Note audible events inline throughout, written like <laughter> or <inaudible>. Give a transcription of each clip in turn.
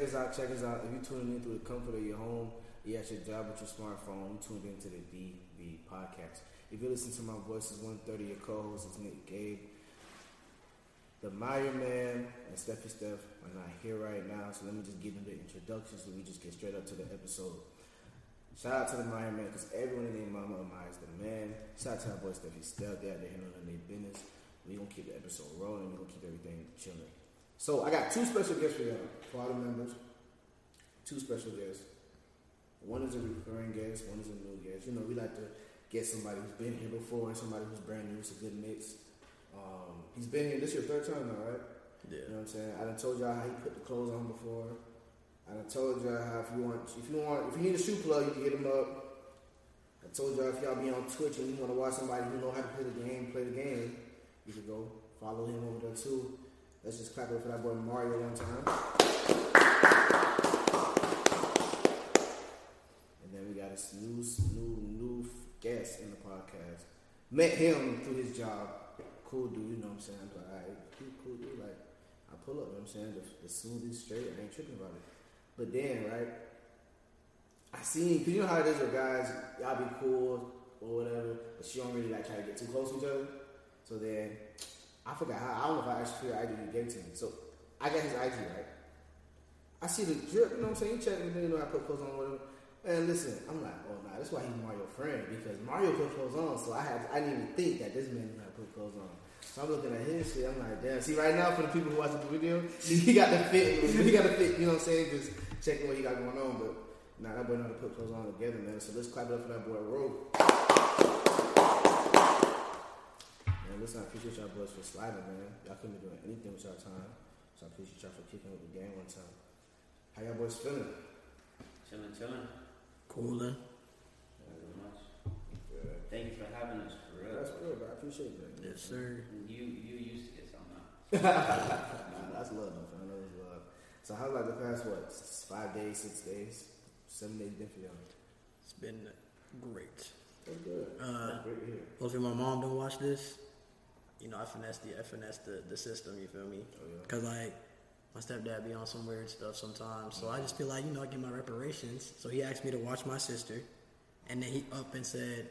check us out. Check us out. If you're tuning in through the comfort of your home, you at your job with your smartphone, you tuned into the DB podcast. If you listen to my voice, it's 130. Your co-host is Nick Gabe. The Meyer Man and Steffi Steph are not here right now, so let me just give them the introductions and we just get straight up to the episode. Shout out to the Meyer Man because everyone in their mama admires the man. Shout out to our boy Steffi Steph. They're out there handling their business. we going to keep the episode rolling. we going to keep everything chilling. So I got two special guests for y'all, for all the members. Two special guests. One is a recurring guest, one is a new guest. You know, we like to get somebody who's been here before and somebody who's brand new. It's a good mix. Um, he's been here. This is your third time now, right? Yeah. You know what I'm saying? I done told y'all how he put the clothes on before. I done told y'all how if you want, if you want, if you need a shoe plug, you can get him up. I told y'all if y'all be on Twitch and you want to watch somebody who know how to play the game, play the game, you can go follow him over there too. Let's just clap it for that boy Mario one time. And then we got a new, new, new guest in the podcast. Met him through his job cool dude, you know what I'm saying? I cool, dude. Like, I pull up, you know what I'm saying? The, the is straight, I ain't tripping about it. But then, right, I seen, cause you know how it is with guys, y'all be cool or whatever, but she don't really like try to get too close to each other. So then, I forgot how, I don't know if I actually figured ID you gave it to me. So, I got his IG, right? I see the drip, you know what I'm saying? You check me, you know, I put clothes on, with him. And listen, I'm like, oh nah, that's why he's Mario friend because Mario put clothes on, so I had I didn't even think that this man to put clothes on. So I'm looking at his shit. I'm like, damn. See, right now for the people who watch the video, <laughs> he got the fit. <laughs> He got the fit. You know what I'm saying? Just checking what he got going on. But nah, that boy know how to put clothes on together, man. So let's clap it up for that boy, Rogue. Man, listen, I appreciate y'all boys for sliding, man. Y'all couldn't be doing anything with y'all time. So I appreciate y'all for kicking with the game one time. How y'all boys feeling? Chilling, chilling. Cooler. Very much. Thank you for having us, for real. That's real, bro. I appreciate that. Yes, sir. You you used to get something out. <laughs> nah, that's love, though. I know it's love. So how like the past what five days, six days, seven days been for y'all? It's been great. That's good. Uh, That's great to hear. Hopefully my mom don't watch this. You know, I finessed the I finessed the, the system, you feel me? Oh, yeah. Cause like my stepdad be on some weird stuff sometimes. So I just feel like, you know, I get my reparations. So he asked me to watch my sister and then he up and said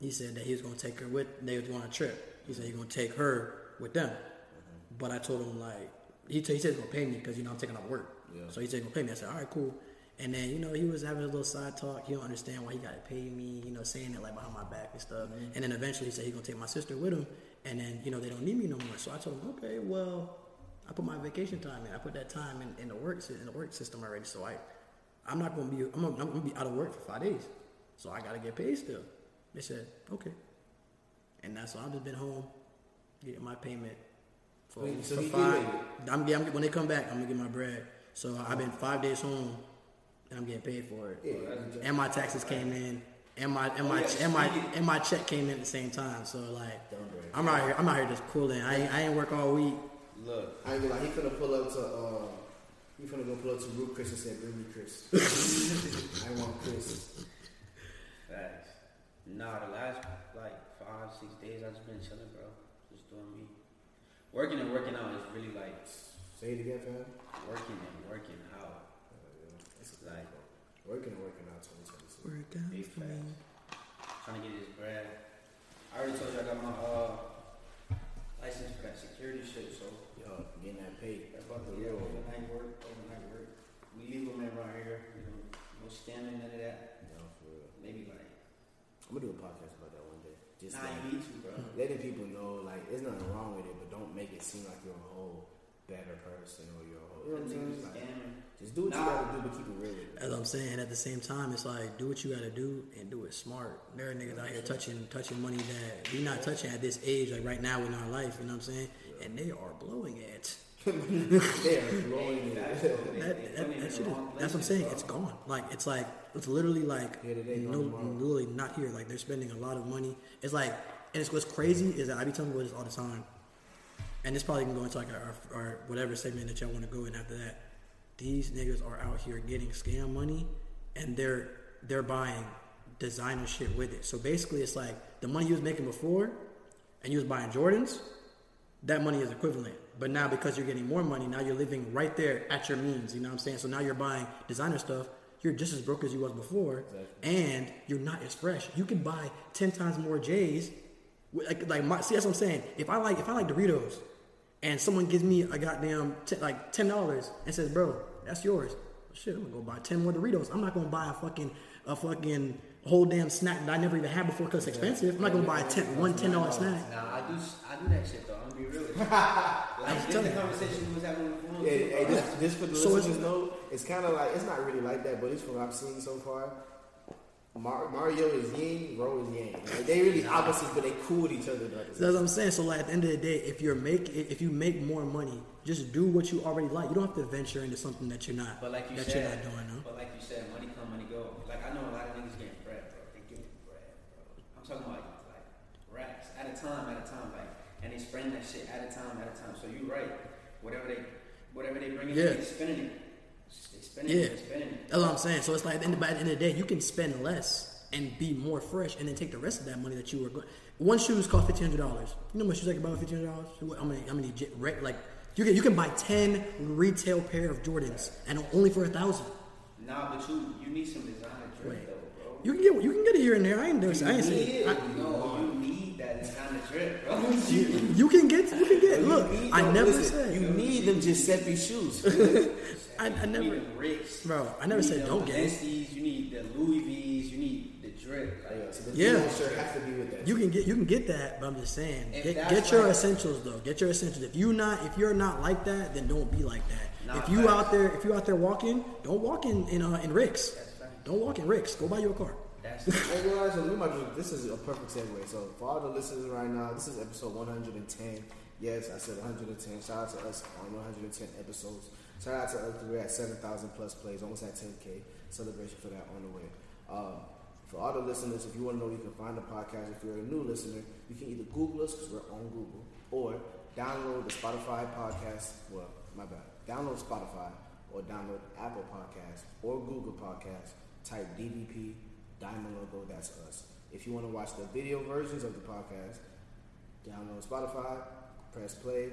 he said that he was gonna take her with they was going on a trip. He said he gonna take her with them. Mm-hmm. But I told him like he, t- he said he's gonna pay me because you know I'm taking off work. Yeah. So he said he's gonna pay me. I said, all right, cool. And then you know he was having a little side talk. He don't understand why he gotta pay me. You know, saying it like behind my back and stuff. Mm-hmm. And then eventually he said he's gonna take my sister with him. And then you know they don't need me no more. So I told them, okay, well, I put my vacation time in. I put that time in, in the work in the work system already. So I, I'm not gonna be I'm gonna, I'm gonna be out of work for five days. So I gotta get paid still. They said okay. And that's why I've just been home getting my payment for, Wait, so for five. I'm, getting- when they come back, I'm gonna get my bread. So I've been five days home, and I'm getting paid for it. Yeah, And my taxes came in, and my and my and my and my check came in at the same time. So like, I'm out here. I'm out here just cooling. I ain't, I ain't work all week. Look, I ain't gonna lie, he finna pull up to uh he finna go pull up to Root Chris and say, Bring me Chris. <laughs> I want Chris. facts. Nah, the last like five, six days I just been chilling, bro. Just doing me. Working and working out is really like Say it again, fam. working and working out. Uh, yeah. It's like Working and working out 2026. Work out big for me. facts. Trying to get this bread. I already told you I got my uh license for that security shit, so Yo, getting that paid. That's about to be overnight work, overnight work. We legal man around here, you know, no scamming, none of that. You know, for real. Maybe like, I'm gonna do a podcast about that one day. Just nah, like, you need to, bro. <laughs> letting people know like there's nothing wrong with it, but don't make it seem like you're a whole better person or you're a whole. You know what I'm saying? Niggas Like, scamming. Just do what you gotta do, but keep it real with. As I'm saying, at the same time, it's like do what you gotta do and do it smart. There are niggas out here touching touching money that we not touching at this age, like right now in our life. You know what I'm saying? And they are blowing it. <laughs> they are blowing it. That, that, put it in that shit is, that's what I'm saying. bro. It's gone. Like it's like it's literally like Here no, gone literally not here. Like they're spending a lot of money. It's like and it's what's crazy is that I be telling people this all the time, and this probably can go into like our, our whatever segment that y'all want to go in after that. These niggas are out here getting scam money, and they're they're buying designer shit with it. So basically, it's like the money you was making before, and you was buying Jordans. That money is equivalent, But now because you're getting more money, now you're living right there at your means. You know what I'm saying? So now you're buying designer stuff. You're just as broke as you was before, and you're not as fresh. You can buy ten times more J's. Like, like my, see, that's what I'm saying. If I like, if I like Doritos, and someone gives me a goddamn t- like ten dollars and says, "Bro, that's yours." Shit, I'm gonna go buy ten more Doritos. I'm not gonna buy a fucking a fucking whole damn snack that I never even had before because it's expensive. I'm not gonna buy a ten, one ten dollar snack. Nah, I do. I do that shit though. I'm gonna be real. with you. <laughs> like this telling the conversation we was having on the phone. Yeah, hey, this, this for the So it's- listeners know, it's kind of like it's not really like that, but it's from what I've seen so far. Mar- Mario is yin, Ro is yang. Like, they really opposites, but they cool with each other. Like, So that's what I'm saying. So like at the end of the day, if you're make if you make more money, just do what you already like. You don't have to venture into something that you're not But like you that said, you're not doing. No? but like you said, money come, money go. Like I know a lot of niggas getting bread, bro. They getting bread, bro. I'm talking about like racks at a time, at a time, like, and they spreading that shit at a time, at a time. So you're right. Whatever they, whatever they bring in, Yeah. they spending it. Spending Yeah. spending. That's what I'm saying. So it's like at the end, by the end of the day, you can spend less and be more fresh, and then take the rest of that money that you were going. One shoes cost fifteen hundred dollars. You know how much shoes I can buy with fifteen hundred dollars? How many? How many? Like you can you can buy ten retail pair of Jordans and only for a thousand. Nah, but you you need some designer drip Wait. though, bro. You can get you can get it here and there. I ain't there. I ain't saying. No, you need that designer drip, bro. you, you can get you can get. Look, need I never listen, said. you need them Giuseppe shoes. <laughs> I, I You never. need the Ricks. Bro, I never You said need don't the get it. Balenci's, You need the Louis V's. You need the drip. Like, Yeah, so the Yeah. yeah. shirt has to be with that. You can get you can get that, but I'm just saying, If get, get your like- essentials though. Get your essentials. If you not if you're not like that, then don't be like that. Nah, if you facts. out there if you out there walking, don't walk in in, uh, in Rick's. Don't walk in Rick's. Go buy you a car. <laughs> Hey guys, so we might just, this is a perfect segue. So for all the listeners right now, this is episode 110. Yes, I said 110. Shout out to us on 110 episodes. Shout out to us. We're at 7,000 plus plays, almost at 10k. Celebration for that on the way. Um, for all the listeners, if you want to know, you can find the podcast. If you're a new listener, you can either Google us because we're on Google, or download the Spotify podcast. Well, my bad. Download Spotify or download Apple Podcast or Google Podcast. Type DBP Diamond Logo. That's us. If you want to watch the video versions of the podcast, download Spotify, press play,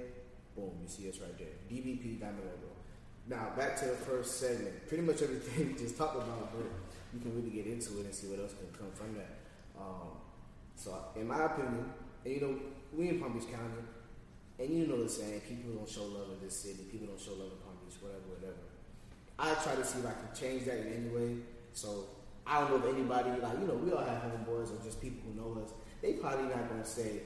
boom, you see us right there. DBP Diamond Logo. Now back to the first segment. Pretty much everything we just talked about, but you can really get into it and see what else can come from that. Um, so, in my opinion, and you know, we in Palm Beach County, and you know the saying, people don't show love in this city, people don't show love in Palm Beach, whatever, whatever. I try to see if I can change that in any way. So I don't know if anybody like you know we all have homeboys or just people who know us. They probably not gonna say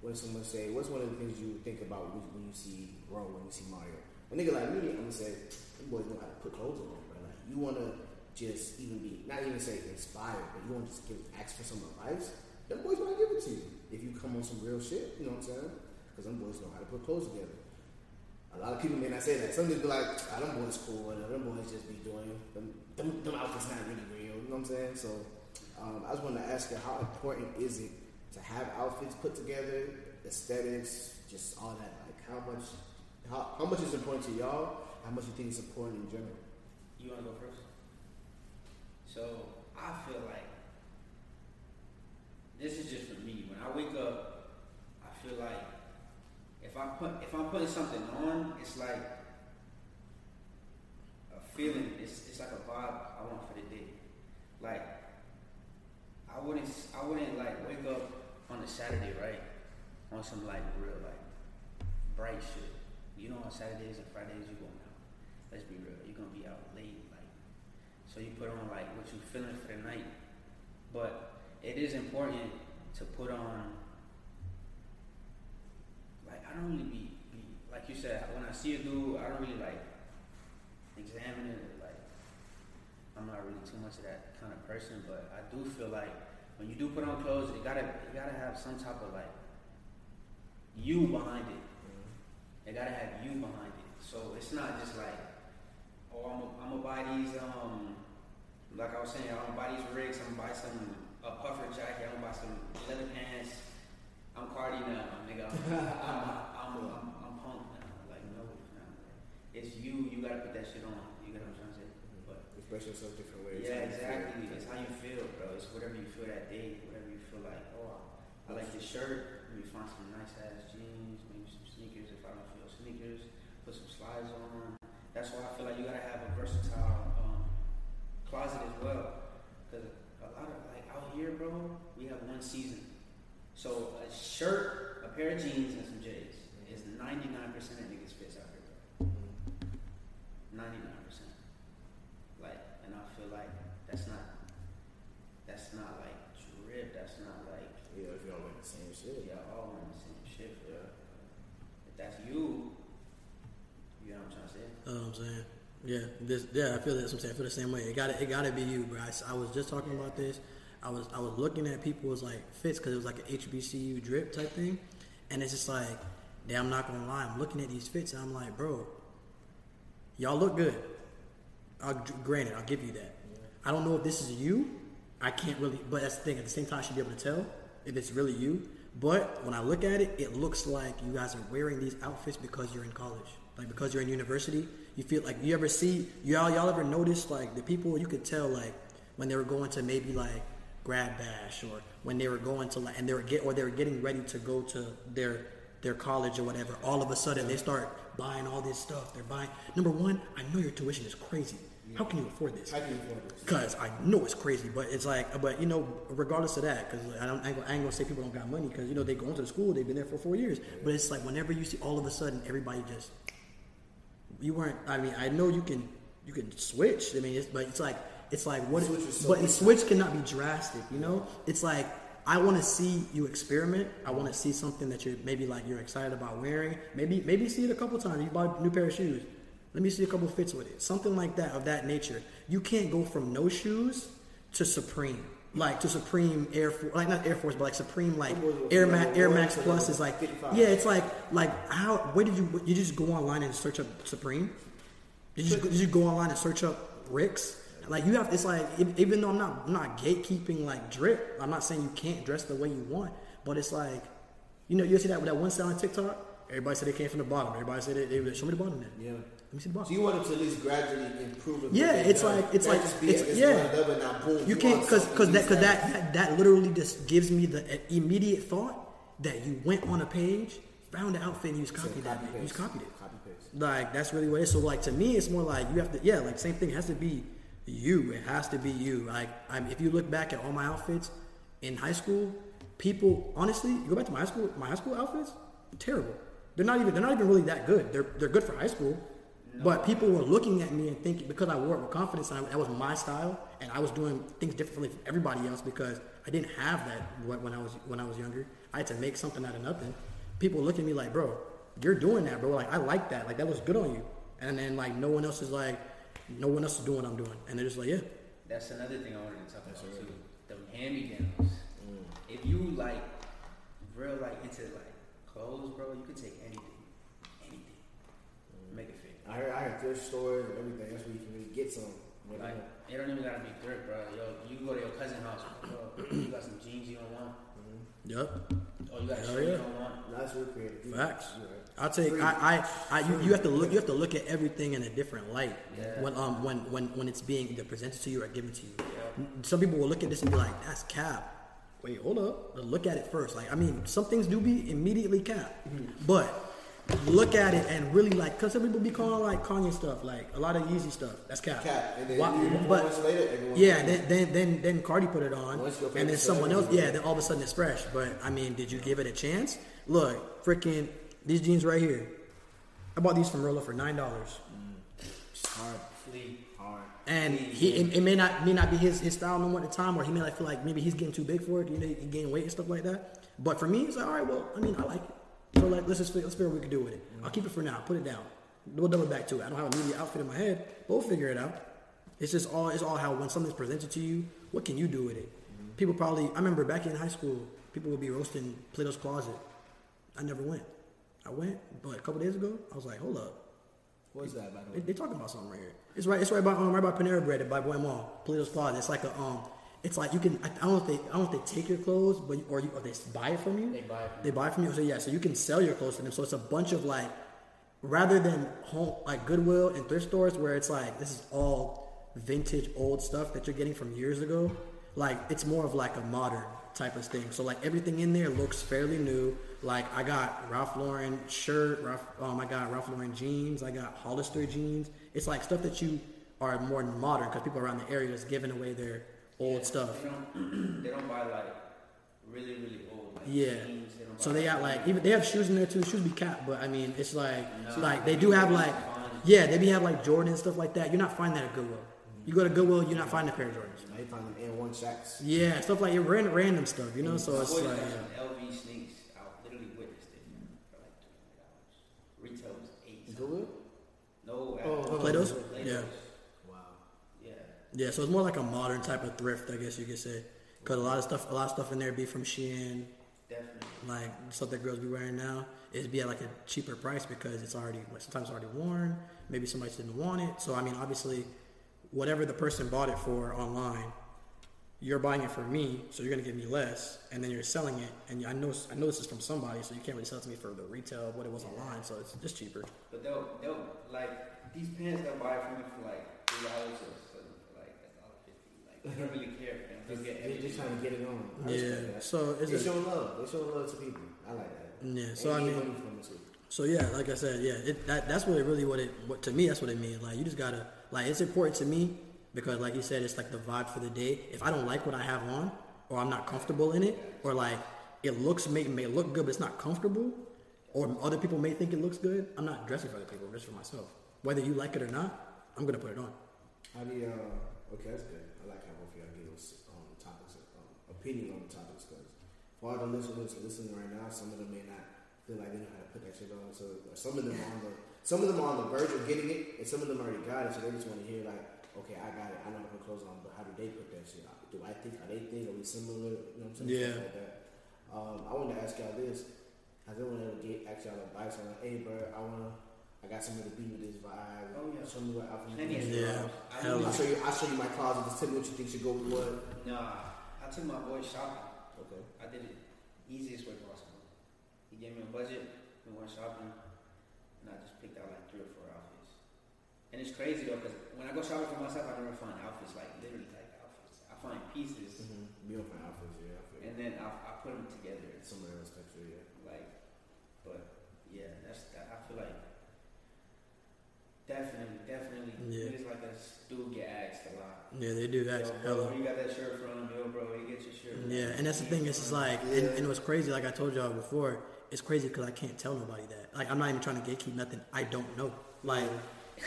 when someone say what's one of the things you think about when, you see Ro, when you see Mario. A nigga like me, I'm gonna say boys know how to put clothes on, bro. Like you wanna just even be not even say inspired, but you wanna just give ask for some advice. Them boys might give it to you if you come on some real shit. You know what I'm saying? Because them boys know how to put clothes together. A lot of people may not say that. Some just be like, ah, them boys cool, and them boys just be doing them, them, them outfits not really real. You know what I'm saying? So um, I just wanted to ask you, how important is it to have outfits put together, aesthetics, just all that? Like how much, how, how much is important to y'all? How much do you think is important in general? You wanna go first? So I feel like this is just for me. When I wake up, I feel like if I put if I'm putting something on, it's like a feeling. It's it's like a vibe I want for the day. Like I wouldn't I wouldn't like wake up on a Saturday right on some like real like bright shit. You know on Saturdays and Fridays you going out. Let's be real. You're gonna be out late, like so you put on like what you're feeling for the night. But it is important to put on like I don't really be, be like you said, when I see a dude, I don't really like examine it I'm not really too much of that kind of person, but I do feel like when you do put on clothes, you gotta you gotta have some type of like you behind it. It gotta have you behind it. So it's not just like, oh, I'm gonna buy these um, like I was saying, I'm gonna buy these Ricks. I'm gonna buy some a puffer jacket. I'm gonna buy some leather pants. I'm Carti now, nigga. I'm I'm, I'm, I'm, I'm punk now. Like no, no. it's you. You gotta put that shit on. You get what I'm trying to say? But Express yourself different ways. yeah, exactly. It's how you feel, bro. It's whatever you feel that day. Whatever you feel like. Oh, I like this shirt. Let me find some nice ass jeans. Maybe some sneakers if I don't feel sneakers, put some slides on. That's why I feel like you gotta have a versatile um, closet as well. Cause a lot of like out here, bro, we have one season. So a shirt, a pair of jeans, and some J's is 99% of niggas fits out here, bro. 99%. Like, feel like that's not, that's not like drip. That's not like Yeah, if y'all wearing the same shit. y'all all wearing the same shit. Yeah. If that's you, you know what I'm trying to say. You know what I'm saying? Yeah, this, yeah, I feel that. I'm saying I feel the same way. It got it got to be you, bro. I was just talking about this. I was I was looking at people's like fits because it was like an HBCU drip type thing, and it's just like, damn, I'm not gonna lie. I'm looking at these fits and I'm like, bro, y'all look good. I'll, granted, I'll give you that. I don't know if this is you. I can't really, but that's the thing. At the same time, I should be able to tell if it's really you. But when I look at it, it looks like you guys are wearing these outfits because you're in college, like because you're in university. You feel like you ever see y'all y'all ever notice like the people you could tell like when they were going to maybe like grad bash or when they were going to like and they were get or they were getting ready to go to their their college or whatever. All of a sudden they start buying all this stuff. They're buying number one. I know your tuition is crazy. How can you afford this? How can afford this? Because I know it's crazy, but it's like, but you know, regardless of that, because I, don't- I ain't gonna- I say people don't got money, because you know they go into the school, they've been there for four years. But it's like whenever you see all of a sudden everybody just, you weren't. I mean, I know you can, you can switch. I mean, it's, but it's like, it's like what, Switch is so but switch cannot be drastic. You know, it's like I want to see you experiment. I want to see something that you're maybe like you're excited about wearing. Maybe maybe see it a couple times. You buy a new pair of shoes. Let me see a couple fits with it. Something like that of that nature. You can't go from no shoes to Supreme. Like to Supreme Air Force, like not Air Force, but like Supreme, like Air Max, Air Max Plus is like, yeah, it's like, like how? Where did you? You just go online and search up Supreme? Did you, did you go online and search up Ricks? Like you have, it's like even though I'm not, I'm not gatekeeping like drip. I'm not saying you can't dress the way you want, but it's like, you know, you see that with that one sale on TikTok. Everybody said they came from the bottom. Everybody said they, they show me the bottom there. Yeah. Let me see the So bottom. you want them to at least gradually improve. Yeah, it's done. like- it's like- it's- yeah. one level, now boom, You can't because because that because that, that that literally just gives me the uh, immediate thought that you went on a page, found the outfit, and you just copied copy that. You just copied it. Copy paste. Like that's really what it is. So like to me, it's more like you have to yeah, like same thing. It has to be you. It has to be you. Like I'm, if you look back at all my outfits in high school, people honestly, you go back to my high school, my high school outfits, terrible. They're not even they're not even really that good. They're they're good for high school. But people were looking at me and thinking because I wore it with confidence and I, that was my style and I was doing things differently from everybody else because I didn't have that when when I was when I was younger. I had to make something out of nothing. People look at me like, bro, you're doing that, bro. Like I like that. Like that looks good on you. And then like no one else is like, no one else is doing what I'm doing. And they're just like, yeah, That's another thing I wanted to talk about too. The hand me downs. Mm. If you like real like into like clothes, bro, you can take anything, anything, mm. make it fit. I heard I heard thrift stores and everything. That's where you can really get some. Make Like it- it don't even gotta be thrift, bro. Yo, you go to your cousin's house, bro. You got some jeans you don't want, mm-hmm. yep. Or you got a Hell shirt yeah. don't. That's real creative. Facts. you. I'll take. Free. I, I, I you, you have to look. You have to look at everything in a different light Yeah. when um when when when it's being either presented to you or given to you. Some people will look at this and be like, "That's cap." Wait, hold up. Look at it first. Like, I mean, some things do be immediately cap, but look at it and really like, cause some people be calling like Kanye stuff, like a lot of Yeezy stuff. That's cap. Cap. And then Why- you, but later, yeah, then, then then then Carti put it on, and then someone else, yeah, then all of a sudden it's fresh. But I mean, did you give it a chance? Look, freaking these jeans right here. I bought these from Rolla for nine dollars, It's hard. Flee. Hard. and he it, it may not may not be his, his style no more at the time, or he may like feel like maybe he's getting too big for it. You know, he gain weight and stuff like that. But for me, it's like all right. Well, I mean, I like it. So like, let's just let's figure what we can do with it. I'll keep it for now. Put it down. We'll double back to it. I don't have a media outfit in my head, but we'll figure it out. It's just all it's all how when something's presented to you, what can you do with it? People probably I remember back in high school, people would be roasting Plato's Closet. I never went. I went, but a couple days ago, I was like, hold up. What's that, by the way? they talking about something right here. It's right. It's right by um, right by Panera Bread by Boy Mall. Plato's Closet. It's like a um. It's like you can. I, don't know if they. I don't know if they take your clothes, but or you or they buy it from you. They buy it from They buy it from you. So yeah. So you can sell your clothes to them. So it's a bunch of like, rather than home like Goodwill and thrift stores where it's like this is all vintage old stuff that you're getting from years ago. Like it's more of like a modern type of thing. So like everything in there looks fairly new. Like I got Ralph Lauren shirt, Ralph, um, I got Ralph Lauren jeans, I got Hollister jeans. It's like stuff that you are more modern because people around the area is giving away their old Yeah, stuff. They don't, <clears throat> they don't buy like really, really old. Like, Yeah. jeans, they So they got like even they have shoes in there too. Shoes be capped, but I mean it's like No. like they do have like yeah they be have like Jordan and stuff like that. You're not finding that at Goodwill. You go to Goodwill, you're not finding a pair of Jordans. Now you find them N1 shacks. Yeah, stuff like random, random stuff, you know. Mm-hmm. So it's like yeah. LV sneaks. I literally witnessed it for like three hundred dollars. Retail was eight. Goodwill? No, Oh, Plato's? Plato's. Yeah. Yeah. So it's more like a modern type of thrift, I guess you could say. Because a lot of stuff, a lot of stuff in there be from Shein, Definitely. like stuff that girls be wearing now. It'd be at like a cheaper price because it's already like, sometimes already worn. Maybe somebody didn't want it. So I mean, obviously, whatever the person bought it for online, you're buying it for me, so you're gonna give me less, and then you're selling it. And I know I know this is from somebody, so you can't really sell it to me for the retail of what it was online. So it's just cheaper. But they'll they'll like these pants they'll buy from me for like three dollars or something for like a dollar fifty. Like they don't really care. Man. They'll get They're just trying to get it on. I Yeah. respect that. So it's They a, showing love. They show love to people. I like that. yeah. And So I get mean. money from it too. So yeah, like I said, yeah, it, that that's what it really what it what to me that's what it means. Like you just gotta like it's important to me because like you said, it's like the vibe for the day. If I don't like what I have on, or I'm not comfortable in it, or like it looks may may look good but it's not comfortable, or other people may think it looks good, I'm not dressing for other people, I'm dressing for myself. Whether you like it or not, I'm gonna put it on. How do you, uh, okay, that's good. I like how both of y'all give us um, topics, um, opinion on the topics, because for all the listeners listening right now, some of them may not feel like they know how to put that shit on. So or some of them are on the, some of them are on the verge of getting it, and some of them already got it, so they just want to hear like, okay, I got it, I know how to put clothes on, but how do they put that shit on? Do I think, how they think, are we similar? You know what I'm saying? Yeah. Like that. Um, I wanted to ask y'all this. Has anyone ever get, ask y'all advice on, like, hey, bro, I wanna, I got somewhere to be with this vibe. Oh, yeah. Show me what outfit you Plenty. Yeah. I Hell I'll show you. I'll show you my closet. Just tell me what you think should go with what. Nah, I took my boy shopping. Okay. I did it easiest way possible. He gave me a budget. We went shopping, and I just picked out like three or four outfits. And it's crazy though, because when I go shopping for myself, I never find outfits like literally like outfits. I find pieces, Mm-hmm. You don't find outfits, yeah. And then I, I put them together. Somebody else picture, yeah. like, but yeah, that's that. I feel like definitely, definitely, Yeah. niggas like us do get asked a lot. Yeah, they do that Yo, bro, where you got that shirt from? Yo, bro, where you get your shirt? from? Yeah, and that's the thing. It's just like, and, and it was crazy. Like I told y'all before, it's crazy because I can't tell nobody that. Like I'm not even trying to gatekeep nothing. I don't know. Like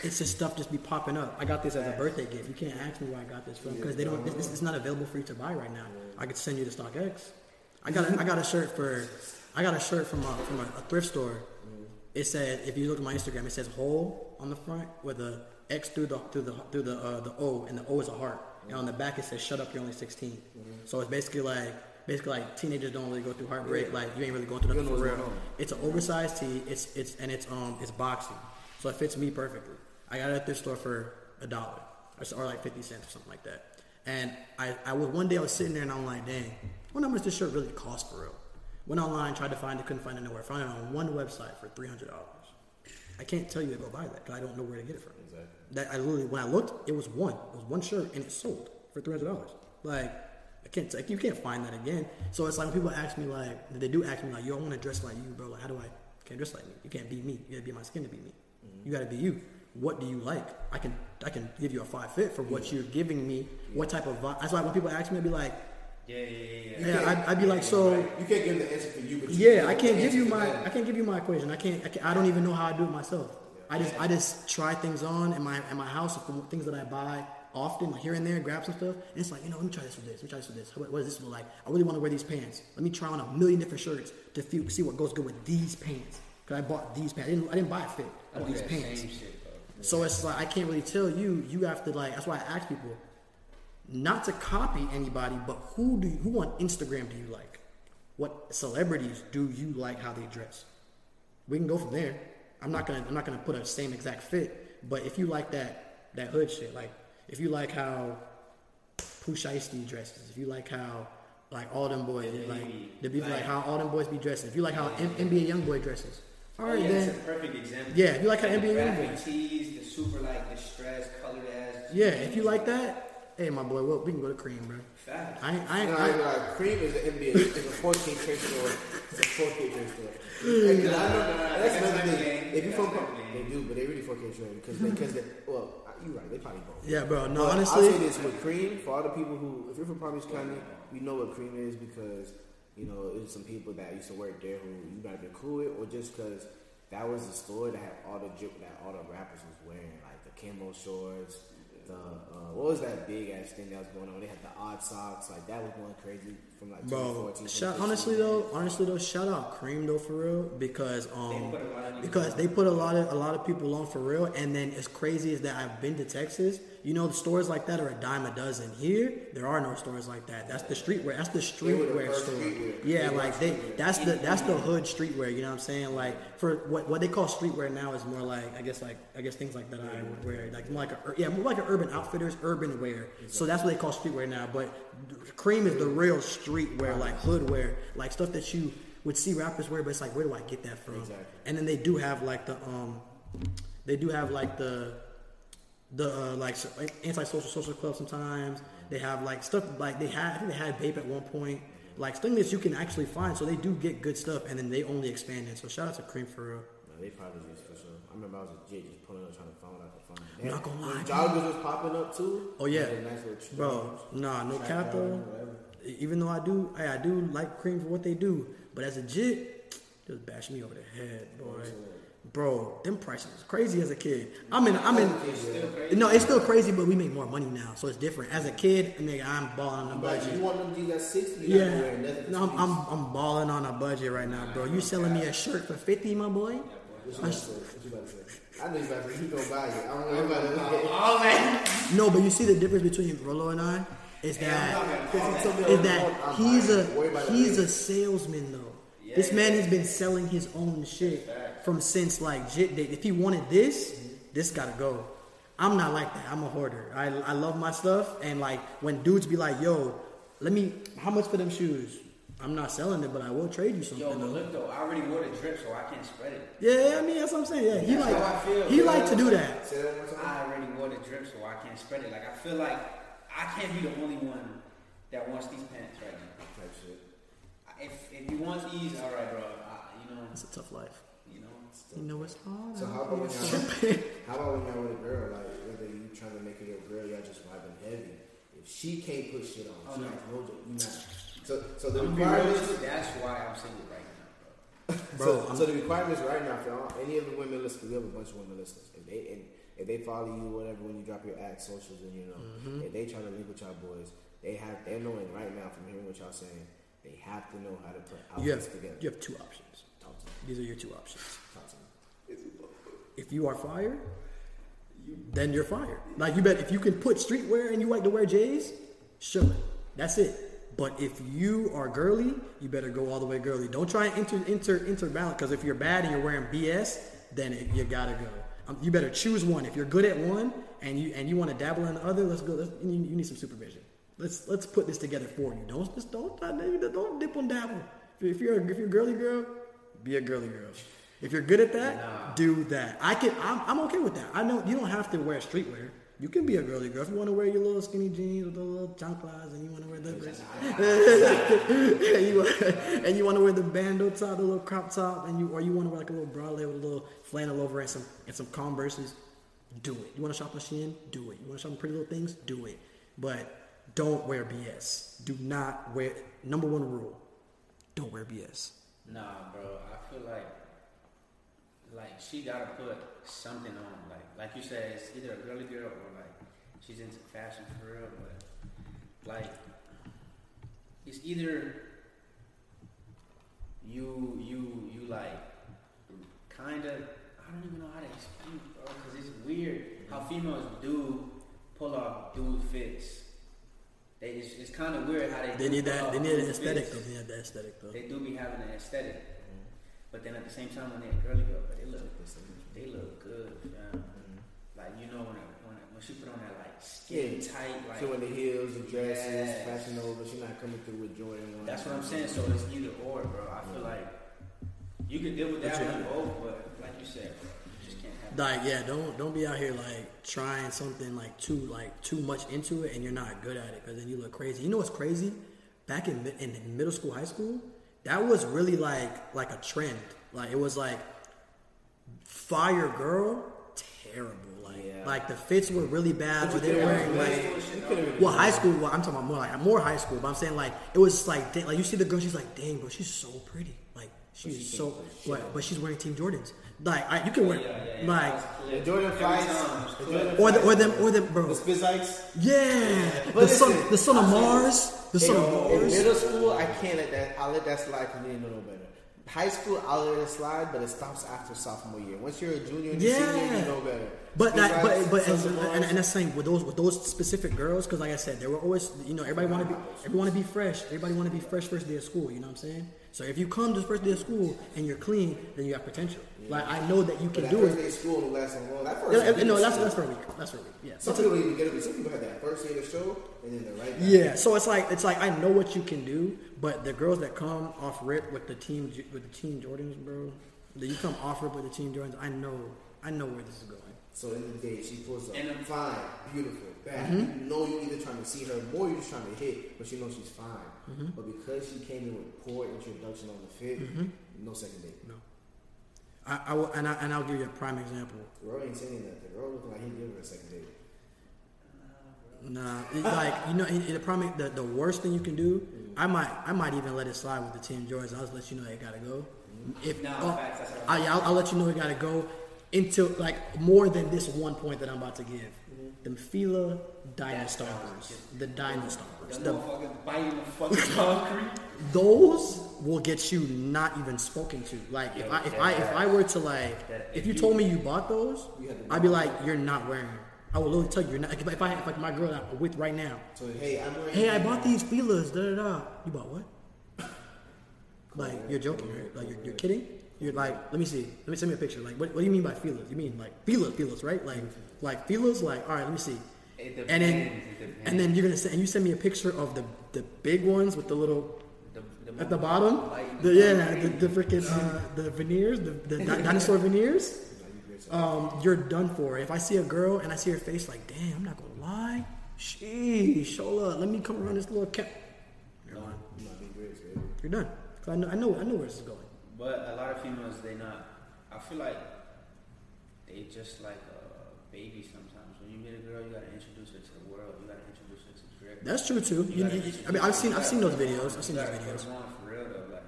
it's just stuff just be popping up. I got this as a birthday gift. You can't ask me where I got this from because they don't. It's, it's not available for you to buy right now. I could send you to StockX. I got a, I got a shirt for, I got a shirt from a, from a, a thrift store. It says if you look at my Instagram, it says whole on the front with a X through the through the through the uh, the O, and the O is a heart. And on the back it says "Shut up, you're only 16." So it's basically like basically like teenagers don't really go through heartbreak. Like you ain't really going through nothing for real. It's an oversized tee. It's it's and it's um it's boxy, so it fits me perfectly. I got it at this store for a dollar or like fifty cents or something like that. And I I was one day I was sitting there and I'm like, dang, I wonder how much this shirt really cost for real. Went online, tried to find it, couldn't find it nowhere. Found it on one website for three hundred dollars. I can't tell you to go buy that because I don't know where to get it from. Exactly. That I literally when I looked, it was one. It was one shirt and it sold for three hundred dollars. Like I can't like you can't find that again. So it's like when people ask me like they do ask me like, yo, I want to dress like you, bro. Like how do I can't dress like me? You can't be me. You gotta be my skin to be me. Mm-hmm. You gotta be you. What do you like? I can I can give you a five fit for what you're giving me. What type of vibe? That's why when people ask me, I'd be like, Yeah, yeah, yeah. yeah. yeah, I'd, I'd be like, so You can't give them the answer for you, but you yeah, I can't give you my them. I can't give you my equation. I can't, I can't I don't even know how I do it myself. I just I just try things on in my in my house for things that I buy often, like here and there, grab some stuff. And it's like, you know, let me try this with this. Let me try this with this. What, what does this look like? I really want to wear these pants. Let me try on a million different shirts to feel, see what goes good with these pants. Cause I bought these pants. I didn't, I didn't buy a fit. I bought these pants. shit. So it's like I can't really tell you. You have to like. That's why I ask people not to copy anybody, but who do you, who on Instagram do you like? What celebrities do you like how they dress? We can go from there. I'm not gonna I'm not gonna put a same exact fit, but if you like that that hood shit, like if you like how Pooh Shiesty dresses, if you like how like all them boys, Yeah, like the be like like- how all them boys be dressing. If you like how M- NBA young boy dresses, all Oh, yeah, then. That's a perfect example. Yeah, if you like how NBA young boy. tees, the super like distressed colored ass. Yeah, if you like that, hey, my boy, well, we can go to Cream, bro. Facts. I ain't, I ain't, No, I I Cream is an NBA, It's a 4K trade store. It's a 4K trade store. Hey, 'cause I know, Nah, nah, that's another thing. If you got from, Slim they do, but they really 4K trade because because they, well, you're right, they probably both. yeah, bro. No, But honestly, I'll say this with Cream for all the people who, if you're from Palm Beach County, you know what Cream is because you know it's some people that used to work there who you might have been cool with, or just because that was the store that had all the drip that all the rappers was wearing, like the camo shorts. The uh, what was that big ass thing that was going on? They had the odd socks, like that was going crazy from like bro. 2014. Shout, honestly though, honestly though, shout out Cream though for real because um put a lot of niggas because they put a lot of a lot of people on for real. And then as crazy as that, I've been to Texas. You know, the stores like that are a dime a dozen. Here, there are no stores like that. That's the streetwear. That's the They were the streetwear store. streetwear. Yeah, They like they. streetwear. That's the that's the hood streetwear. You know what I'm saying? Like for what what they call streetwear now is more like I guess like I guess things like that I would wear like more like a yeah more like an urban outfitters urban wear. So that's what they call streetwear now. But cream is the real streetwear like hood wear like stuff that you would see rappers wear. But it's like where do I get that from? Exactly. And then they do have like the um they do have like the the uh, like anti-social social club sometimes. They have like stuff like they had I think they had Bape at one point. Like things that you can actually find. So they do get good stuff and then they only expand it. So shout out to Cream for real. No, they probably just for sure. I remember I was a kid just pulling up trying to find out the phone. I'm not gonna lie, joggers was popping up too. Oh, yeah. nice bro nah no cap though. even though I do I, I do like Cream for what they do but as a jit just bash me over the head boy bro them prices was crazy as a kid I'm in I'm in no it's still crazy but we make more money now so it's different as a kid I mean I'm balling on a budget you want them G's at sixty? You Yeah, yeah. No, I'm, I'm I'm balling on a budget right now, bro. You selling me a shirt for fifty, my boy? What you about to say? What you about to say? I know you about to say you gonna buy it. I don't know about to All that. No, but you see the difference between Rolo and I is that Because he told me is that he's a it. Worry about it he's a salesman though. This man has been selling his own shit from since like Jit Day. If he wanted this, this gotta go. I'm not like that. I'm a hoarder. I, I love my stuff, and like when dudes be like, "Yo, let me, how much for them shoes?" I'm not selling it, but I will trade you something. Yo, but though. look though, I already wore the drip, so I can't spread it. Yeah, I mean that's what I'm saying. Yeah, he That's like how I feel, he bro. like to do that. Say that one time. I already wore the drip, so I can't spread it. Like I feel like I can't be the only one that wants these pants right now. Type shit. If if you want these, all right, bro. I, you know, It's a tough life. you know. You know it's hard. So how about when y'all, <laughs> <laughs> how about when y'all with a girl, like whether you trying to make it your girl, y'all just vibing heavy. If she can't put shit on, Oh, she no. has no joke, you not. So so the I'm gonna be real requirements, That's why I'm single right now, bro. <laughs> Bro, so, so the requirements right now for all, any of the women listeners, we have a bunch of women listeners. If they and if they follow you, whatever, when you drop your ad socials and you know, Mm-hmm. if they try to link with y'all boys, they have they're knowing right now from hearing what y'all saying, they have to know how to put You outfits have together. you have two options. Talk to me. These are your two options. Talk to me. If you are fired, then you're fired. Like you bet if you can put streetwear and you like to wear J's, sure. That's it. But if you are girly, you better go all the way girly. Don't try and inter inter interbalance because if you're bad and you're wearing BS, then it, you gotta go. Um, you better choose one. If you're good at one and you and you want to dabble in the other, let's go. Let's, you, you need some supervision. Let's let's put this together for you. Don't just don't don't dip on dabble. If you're if you're a girly girl, be a girly girl. If you're good at that, do that. I can. I'm, I'm okay with that. I know you don't have to wear streetwear. You can be a girly girl if you want to wear your little skinny jeans with the little chanclas and you want to wear the <laughs> <laughs> and you and you want to wear the bando top, the little crop top, and you or you want to wear like a little bralette with a little flannel over and some and some Converses. Do it. You want to shop on Shein? Do it. You want to shop on Pretty Little Things? Do it. But don't wear BS. Do not wear. Number one rule: don't wear BS. Nah, bro. I feel like like she gotta put something on. Like like you said, it's either a girly girl or like she's into fashion for real. But like it's either you you you like kind of I don't even know how to explain, bro, because it's weird how mm-hmm. females do pull off dude fits. They it's, it's kind of weird how they They do need that. Uh, they need an dude aesthetic though. They need that aesthetic though. They do be having an aesthetic, mm-hmm. but then at the same time when they're girly girl, but they look they look good, fam. Mm-hmm. Like you know when it, when it, when she put on that like skin Yeah. tight, like Showing the heels, the dresses, Yes. fashion over. She's not coming through with Jordan one. that's what I'm saying. So it's either or, bro. I feel like you can deal with that But you one both, but like you said, bro, you just can't have Like yeah, don't don't be out here like trying something like too like too much into it and you're not good at it because then you look crazy. You know what's crazy? Back in in middle school, high school, that was really like like a trend. Like it was like fire girl, terrible. Like Yeah. like the fits were really bad. But they were wearing like You could've been- well, high school. Well, I'm talking about more like more high school. But I'm saying like it was like dang, like you see the girl, she's like, dang, bro, she's so pretty. Like she's she so, thinks but but she's wearing Team Jordans. Like I, you can wear Yeah, yeah, yeah. like That was clear. The Jordan Every fights, time, it was the clear. Jordan or the, or them or them the bro. Spizikes. Yeah, But the son the son of Mars, the son of Hey, in Mars. middle school, I can't let that. I'll let that slide because we didn't know no better. High school, I'll let it slide, but it stops after sophomore year. Once you're a junior and a senior, you know better. But that, but but Sons and, of and, Mars. and that's saying with those with those specific girls, because like I said, they were always you know everybody want to be everybody want to be fresh. Everybody want to be fresh first day of school. You know what I'm saying? So if you come to the first day of school and you're clean, then you have potential. Like I know that you But can that do first it. day of school will last long. That first Yeah, day no, that's school- that's for a week. That's for a week. Yeah. Some people don't even get it. Some people have that first day of the show and then they're right back. Yeah, so it's like it's like I know what you can do, but the girls that come off rip with the team with the team Jordans, bro, that you come off rip with the team Jordans, I know I know where this is going. So in the day, she pulls up. And I'm- fine, beautiful, bad. Mm-hmm. You know you're either trying to see her more, you're just trying to hit, but you know she's fine. Mm-hmm. But because she came in with poor introduction on the fit, mm-hmm. no second date. No, I, I will, and I and I'll give you a prime example. The girl ain't saying that. The girl looking like he gave her a second date. Nah, it- like you know, in, in the prime the, the worst thing you can do, mm. I might I might even let it slide with the team Jordans. I'll just let you know it gotta go. Mm-hmm. If Nah, oh, facts, that's what I, I'll, I'll let you know it gotta go until like more than this one point that I'm about to give. Mm-hmm. Them Fila Dinosaurs, the Dinosaurs, The biting the fucking <laughs> concrete. those will get you not even spoken to. Like if I if I if I were to like if you told me you bought those, You I'd be like you're not wearing them. I will literally tell you you're not. If I if like my girl that I'm with right now, So hey, I'm wearing. hey, I bought these feelers. Da da da. You bought what? <laughs> Like you're joking, right? Like you're, you're kidding. You're like, let me see. Let me send me a picture. Like, what, what do you mean by feelers? You mean like feelers, feelers, right? Like, like feelers. Like, all right, let me see. It And then, depends, it depends. and then you're gonna send, and you send me a picture of the the big ones with the little The, the at the bottom, biting the, the yeah, the, the freaking uh, the veneers, the, the dinosaur <laughs> veneers. Um, you're done for. If I see a girl and I see her face, like, damn, I'm not gonna lie. Sheesh, hold up, let me come around this little cat. You're done. You might be grits, baby. You're done. 'Cause I know, I know, I know where this is going. But a lot of females, they not. I feel like they just like a baby sometimes. When you meet a girl, you gotta introduce her to the world. You gotta introduce her to drip. That's true too. You, gotta you- I mean, I've seen, I've seen those videos. I've you seen those gotta put videos. them on for real though, like,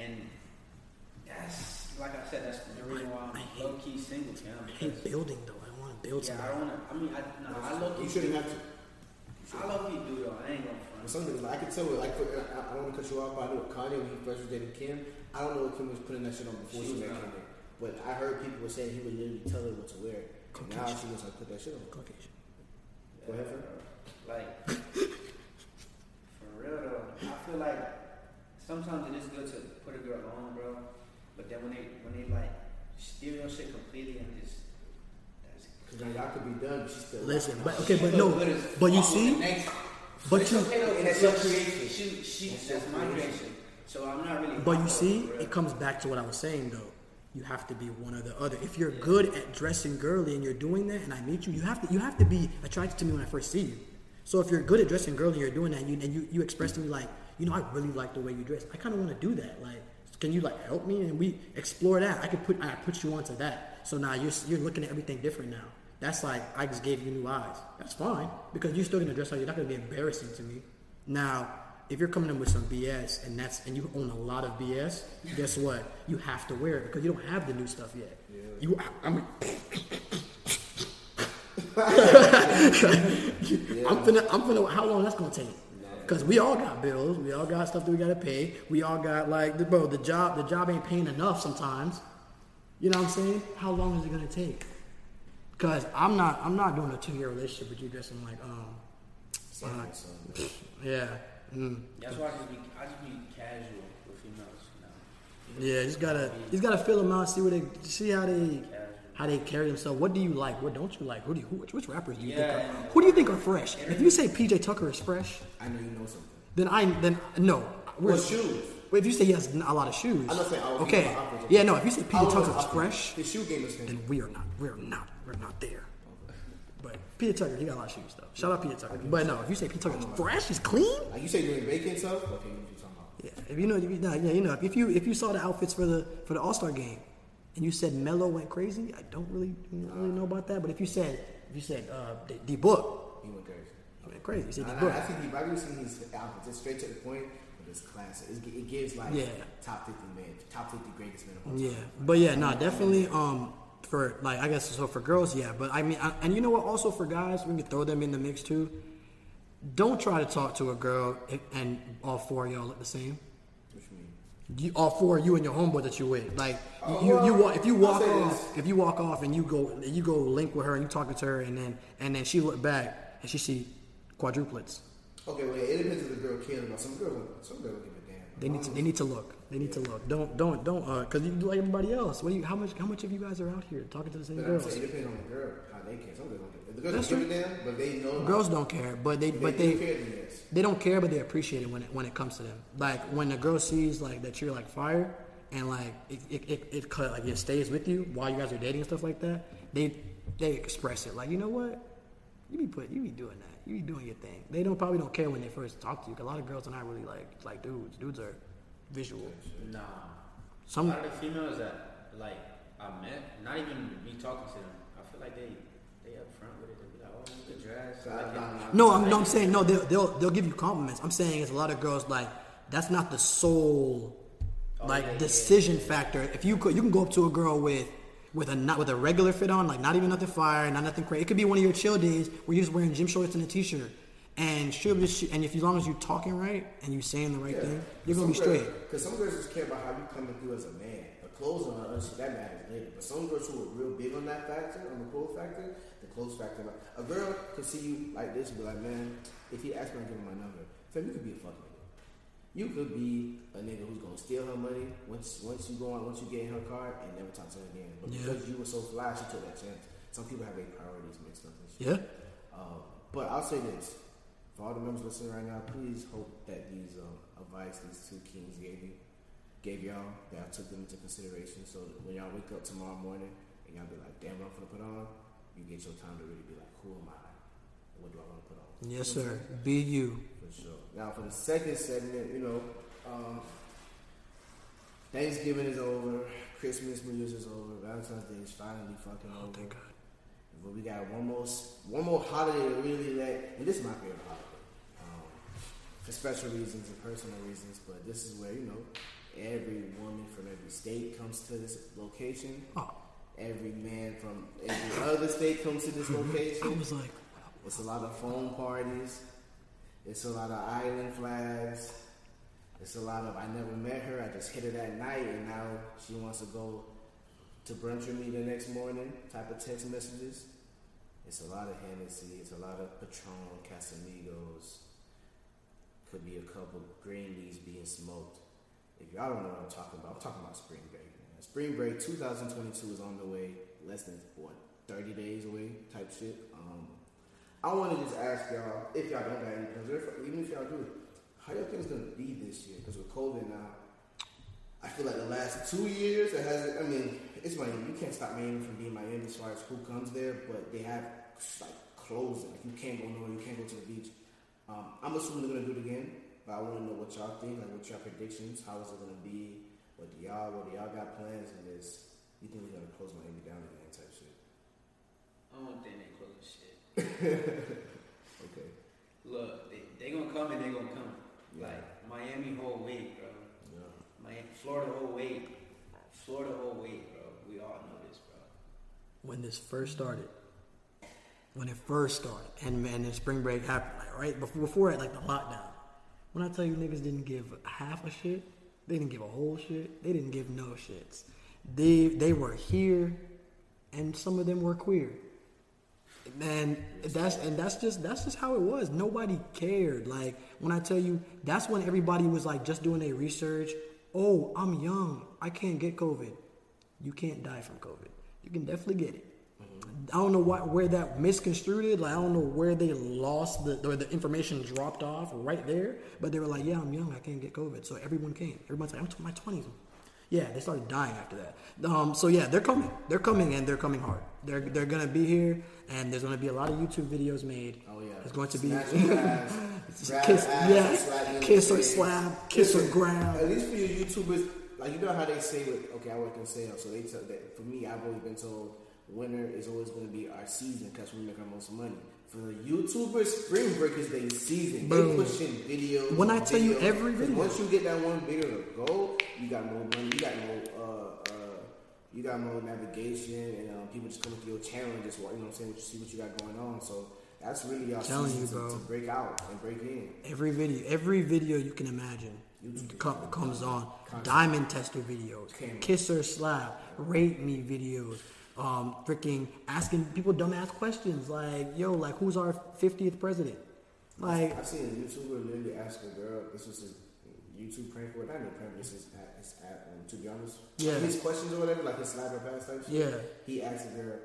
and that's like I said, that's the reason why I I'm hate- low key single, you know, I hate building though. I don't want to build yeah, I something. don't wanna. I mean, I, no, I low key. You shouldn't have to. I low key do though. I ain't gonna For front. some reason, I could tell. Like, for, I, I don't want to cut you off, but I know Kanye when he first was dating Kim. I don't know if Kim was putting that shit on before She she was met not. Kim. But I heard people were saying he would literally tell her what to wear. And now Caucasian. she was like, put that shit on. Caucasian. <laughs> Go ahead, fam. Like, for real though, I feel like sometimes it is good to put a girl on, bro. But then when they when they like steal your shit completely and just that's Because now y'all could be done, but she's still. Listen, but oh, okay, but no, look good as but you see, with the next- but it's you, okay though, And your creation. She, she, That's that's my creation. creation. So I'm not really. But you see, it comes back to what I was saying though. You have to be one or the other. If you're good at dressing girly and you're doing that, and I meet you, you have to you have to be attracted to me when I first see you. So if you're good at dressing girly and you're doing that, and you and you, you express to me like, you know, I really like the way you dress. I kind of want to do that. Like, can you like help me and we explore that? I could put I put you onto that. So now you're you're looking at everything different now. That's like I just gave you new eyes. That's fine because you're still gonna dress how you're not gonna be embarrassing to me. Now, if you're coming in with some BS and that's and you own a lot of BS, guess what? You have to wear it because you don't have the new stuff yet. You, I mean, <laughs> I'm finna, I'm finna. How long that's gonna take? Because we all got bills, we all got stuff that we gotta pay. We all got like, the, bro, the job, the job ain't paying enough sometimes. You know what I'm saying? How long is it gonna take? Because I'm not, I'm not doing a two year relationship with you dressing like, um, uh, yeah, mm. That's why I just be I just be casual with females. You know, yeah. You just gotta, you just gotta feel them out, see what they, see how they, how they carry themselves. What do you like? What don't you like? Who do you, who, which, which rappers do you Yeah, think are, who do you think are fresh? If you say PJ Tucker is fresh, I know you know something. then I, then no. Well, shoes. But if you say he has a lot of shoes, I'm not saying all okay, people are outfits. yeah, no. If you say PJ Tucker is fresh, His shoe game is then we are not, we are not, we're not there. Peter Tucker, he got a lot of shoes though. Shout out Peter Tucker. But no, if you say Peter Tucker's fresh, he's clean. Like you say doing bacon stuff. Okay, what you talking about? Yeah, if you know, if you, nah, yeah, you know, if you if you saw the outfits for the for the All Star game, and you said Melo went crazy, I don't really don't really know about that. But if you said if you said uh, D, D Book, He went crazy. he went crazy. You said D I, I, Book. I think he, I seen his outfit just straight to the point, but it's classic. It's, it gives like Yeah. top fifty men, top fifty greatest men of all time. Yeah, but yeah, no, definitely. Um, for like I guess so for girls, yeah. But I mean, I, and you know what? Also for guys, we can throw them in the mix too. Don't try to talk to a girl and, and all four of y'all look the same. What you mean? You, all four of you and your homeboy that you with, like Oh, you, you, well, walk if you walk off, if you walk off and you go, you go link with her and you talking to her, and then and then she look back and she see quadruplets. Okay, well, it depends if the girl cares about some girls. don't- Some girls give a damn. They need to, they need to look. They need to look. Don't don't don't uh, cause you do like everybody else. What do you? How much how much of you guys are out here talking to the same But girls? it depends on the girl how they care. Some girls don't care. The girls That's don't give but they know. Girls don't care, but they but they, they do care, then yes. they don't care, but they appreciate it when it when it comes to them. Like when the girl sees like that you're like fire, and like it it, it, it cut- like it stays with you while you guys are dating and stuff like that. They they express it like you know what, you be put you be doing that, you be doing your thing. They don't probably don't care when they first talk to you. Cause a lot of girls are not really like like dudes. Dudes are visual. Nah. Some a lot of the females that like I met, not even me talking to them, I feel like they they up front with it. They be like, oh, you dress. Nah, Like, nah. No, I'm, no, I'm saying no. They'll, they'll they'll give you compliments. I'm saying it's a lot of girls like that's not the sole oh, like Oh, yeah, yeah, decision factor. If you could, you can go up to a girl with with a not with a regular fit on, like not even nothing fire, not nothing crazy. It could be one of your chill days where you're just wearing gym shorts and a t-shirt, and she'll just and if as long as you're talking right and you're saying the right thing, you're gonna be straight. Because some girls just care about how you coming through as a man. The clothes on shit that matters later. But some girls who are real big on that factor, on the clothes factor, the clothes factor. Like, a girl could see you like this and be like, man, if he asked me to give him my number, fam, you could be a fuck nigga. You could be a nigga who's gonna steal her money once once you go on once you get in her car and never talk to her again. But Yeah. because you were so fly, she took that chance. Some people have their priorities mixed up and shit. Yeah, Um, but I'll say this: for all the members listening right now, please hope that these um, advice these two kings gave you, gave y'all, that I took them into consideration. So when y'all wake up tomorrow morning and y'all be like, "Damn, what I'm gonna put on," you get your time to really be like, "Who am I? What do I want to put on?" yes, You know sir. Be you. For sure. Now for the second segment, you know, um, Thanksgiving is over, Christmas, New Year's is over, Valentine's Day is finally fucking Oh, over. thank God. But we got one more one more holiday to really let, and this is my favorite holiday, for special reasons and personal reasons. But this is where you know every woman from every state comes to this location. Oh, Every man from every other state comes to this mm-hmm. I location. was like, It's a lot of phone parties. It's a lot of island flags. It's a lot of I never met her. I just hit her that night, and now she wants to go to brunch with me the next morning. Type of text messages. It's a lot of Hennessy. It's a lot of Patron, Casamigos. Could be a couple green leaves being smoked. If y'all don't know what I'm talking about, I'm talking about spring break. Man. Spring break 2022 is on the way. Less than what 30 days away, type shit. Um, I want to just ask y'all if y'all don't got any plans, even if y'all do, how y'all think it's gonna be this year? Because with COVID now, I feel like the last two years it has. I mean, it's Miami. You can't stop Miami from being Miami as far as who comes there, but they have like closing. Like you can't go nowhere. You can't go to the beach. Um, I'm assuming they're gonna do it again, but I want to know what y'all think. Like, what y'all predictions? How is it gonna be? What do y'all? What do y'all got plans? And this, you think we're gonna close Miami down again? Type shit. I don't think they close shit. <laughs> Okay. Look, they, they gonna come and they gonna come. Yeah. Like Miami whole weight, bro. Yeah. Miami, Florida whole weight. Florida whole weight, bro. We all know this, bro. when this first started, when it first started, and and then spring break happened, like right before before it, like the lockdown. When I tell you niggas didn't give half a shit, they didn't give a whole shit. They didn't give no shits. They they were here, and some of them were queer. And that's and that's just that's just how it was. Nobody cared. Like when I tell you, that's when everybody was like just doing their research. Oh, I'm young. I can't get COVID. You can't die from COVID. You can definitely get it, I don't know what where that misconstrued it. Like I don't know where they lost the or the information dropped off right there. But they were like, "Yeah, I'm young. I can't get COVID." So everyone came. Everyone's like, "I'm in my 20s." Yeah, they started dying after that. Um, so yeah, they're coming. They're coming and they're coming hard. They're they're gonna be here, and there's gonna be a lot of YouTube videos made. Oh yeah. It's going to be <laughs> ass, kiss, ass, yes, you in the kiss or slap, kiss or grab. At least for you YouTubers, like you know how they say with okay, I work in sales, so they tell that for me, I've always been told winter is always going to be our season because we make our most money. For the YouTubers, spring break is their season. Boom. They pushing videos. When I tell you videos. every 'Cause video. once you get that one video to go, you got more money. You got more. Uh, uh, you got more navigation, and um, people just come to your channel and just you know what I'm saying, see what you got going on. So that's really Telling season you, to, bro. to break out and break in. Every video, every video you can imagine YouTube com- comes on. Diamond tester videos, Camera. kiss or slap, rate me videos, um, freaking asking people dumbass questions like, "Yo, like who's our 50th president?" Like, I've seen a YouTuber literally ask a girl. This was his YouTube prank, or not even prank. This is at, his at um, to be honest. Yeah. His questions or whatever, like his slap or pass type shit. Yeah. He asked a girl,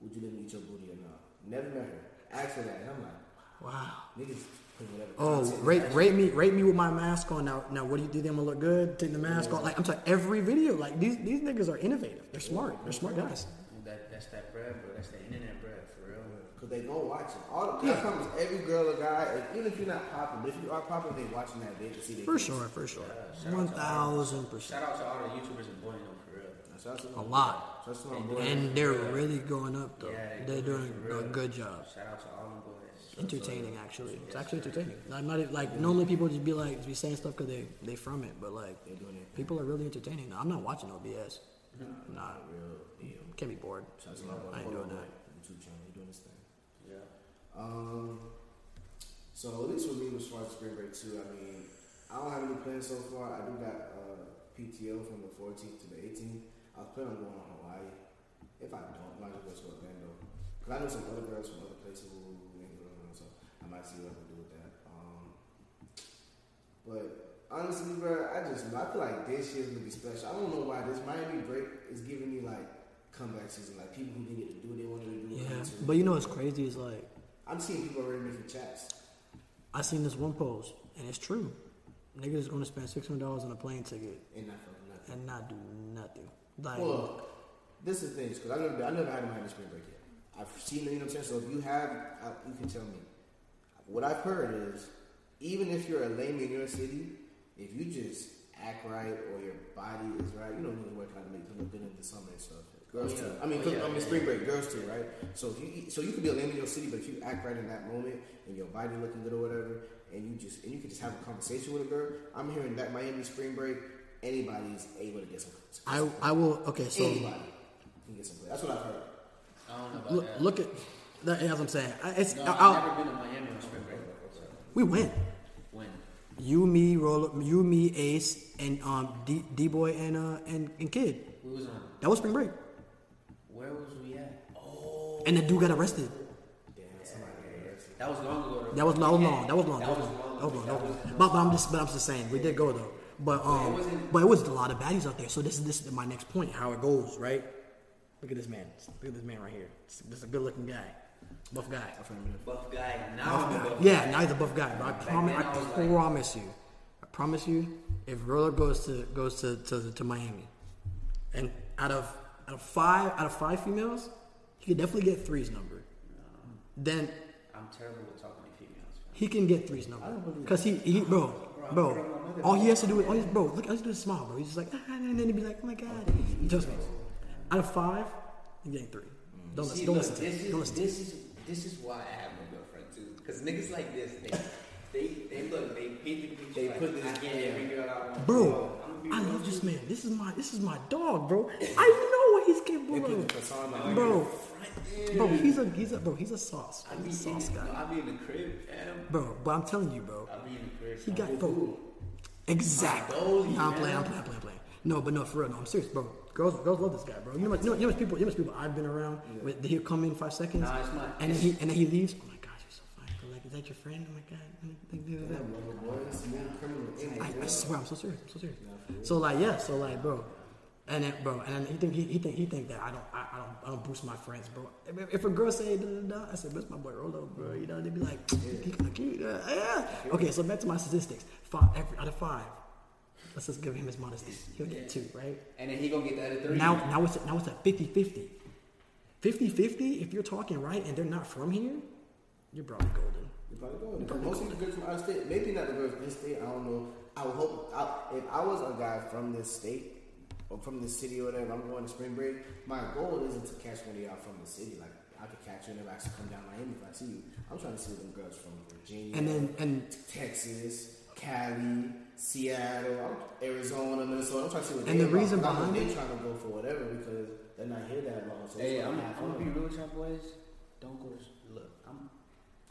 "Would you let me eat your booty or not?" Never met her. Asked her that, and I'm like, wow. niggas put whatever. Oh, content rate, rate me, rate me with my mask on. Now, now, what do you do? Them look good? Take the mask off. Like I'm saying, every video, like these these niggas are innovative. They're smart. They're smart guys. That that's that bread, bro. That's the internet bread for real. Cause they gonna watch it. All the, I promise every girl or guy, if- even if you're not popular, but if you are popular, they watching that. They can see they For sure, for sure, one thousand percent. Shout out to all the YouTubers in Boy though, for real. Shout out to A lot. Shout out to my boy. And they're really going up though. Yeah, They're doing a good job. Shout out to all them boys. Entertaining, actually. It's actually entertaining. I'm not even- like normally people just be like be saying stuff because they they from it, but like They're doing it. people are really entertaining. I'm not watching no BS. not Real deal. can't be bored. Shout out to my boy. I ain't Polo doing that. YouTube channel. He doing his thing. Yeah. Um, so at least for me, as far as spring break too, I mean, I don't have any plans so far. I do got uh, PTO from the 14th to the 18th. I was planning on going to Hawaii. If I don't, I might just go to Orlando. Cause I know some other girls from other places who ain't going, so I might see what I can do with that. Um, but honestly, bro, I just I feel like this year's gonna be special. I don't know why this Miami break is giving me like comeback season. Like people who didn't get to do what they wanted to do. Yeah, to. but you know what's crazy is like I'm seeing people already making chats. I seen this one post and it's true. Niggas is gonna spend six hundred dollars on a plane ticket and not nothing. and not do nothing. Like Well, this is the thing, because I never, I never had a Miami spring break yet. I've seen it, you know what I'm saying? So if you have, I, you can tell me. What I've heard is, even if you're a lame in your city, if you just act right or your body is right, you know, you work out to make people look good in the summer and stuff. Girls yeah. too. I mean, Oh, 'cause- yeah, I mean, yeah, spring yeah. break, girls too, right? So if you, so you could be a lame in your city, but if you act right in that moment and your body looking good or whatever, and you just and you can just have a conversation with a girl, I'm hearing that Miami spring break, anybody's able to get some. I I will okay so Anybody can get some play. That's what I've heard. I don't know about look, that. look at that, as I'm saying. I, it's no, I, I've I'll- never been to Miami on spring break. So we win. Win. You, me, roll, you, me, Ace, and um, D, D boy and uh and, and kid. We was on. That was spring break, Where was we at? Oh, and the dude got arrested. Damn, somebody got arrested. that was long ago. though. That was, that was long. That was long. That was long. That was long. That was long. But, but I'm just, but I'm just saying, we did go though. But um, wasn't- but it was a lot of baddies out there. So this is this is my next point. How it goes, right? Look at this man. Look at this man right here. This is a good-looking guy, buff guy. Buff guy. Now Buff a guy. buff Yeah, now he's a buff guy. But I promise, then I I was like- promise you, I promise you, if Roller goes to goes to, to to Miami, and out of out of five out of five females, he could definitely get three's number. Then I'm terrible with talking to females. he can get three's number because he he bro bro. All he has to do is all he, bro. Look, has to do is smile, bro. He's just like, ah, <laughs> and then he'd be like, oh my god. Trust me. Out of five, you're getting three. Don't listen. See, Don't look, listen. to this him. is Don't listen. to this is this is why I have no girlfriend too. Because niggas like this, they they they look, they paint the picture. They like, put this- I get every girl I want. Bro, I'm gonna I be real love this man. This is my this is my dog, bro. I know what he's capable of. the facade on. Bro, bro, he's a he's a bro, he's a sauce. I be He's a in, sauce no, guy. I be in the crib, fam. Bro, but I'm telling you, bro. I be in the crib. He fam. got bro. Exactly. My goalie, Nah, I'm playing, I'm playing, I'm playing, I'm playing. No, but no, for real, no, I'm serious, bro. Girls, girls love this guy, bro. You know, what, you know, you know, people, you know, people I've been around. Where he'll come in five seconds, Nah, it's not. and then he and then he leaves. Oh my gosh, you're so fine. Like, is that your friend? Oh my god. Like, do that. Damn, rubber boy, smooth criminal. I, I swear, I'm so serious. I'm so serious. So like, yeah. So like, bro, And then, bro, and then he think he, he think he think that I don't I, I don't I don't boost my friends, bro. If, if a girl say da da da, I said, boost my boy Rolo, bro. You know they be like, he kind of cute, yeah, yeah. Okay, so back to my statistics. Five every, out of five. Let's just give him his modesty. He'll get two, right? And then he gonna get the other three. Now now it's now it's at 50-50. 50-50, if you're talking right and they're not from here, you're probably golden. You're probably golden. Most of the girls from out of state, maybe not the girls from this state. I don't know. I would hope I, if I was a guy from this state or from this city or whatever, I'm going to spring break. My goal isn't to catch one of y'all from the city. Like I could catch you and never actually come down Miami if I see you. I'm trying to see them girls from Virginia, And then and Texas, Cali, Seattle, Arizona, Minnesota. I'm trying to see what And they the reason about. I know behind they it- trying to go for whatever because they're not here that long. So Hey, I'm, I'm gonna be real with y'all boys. Don't go to look. I'm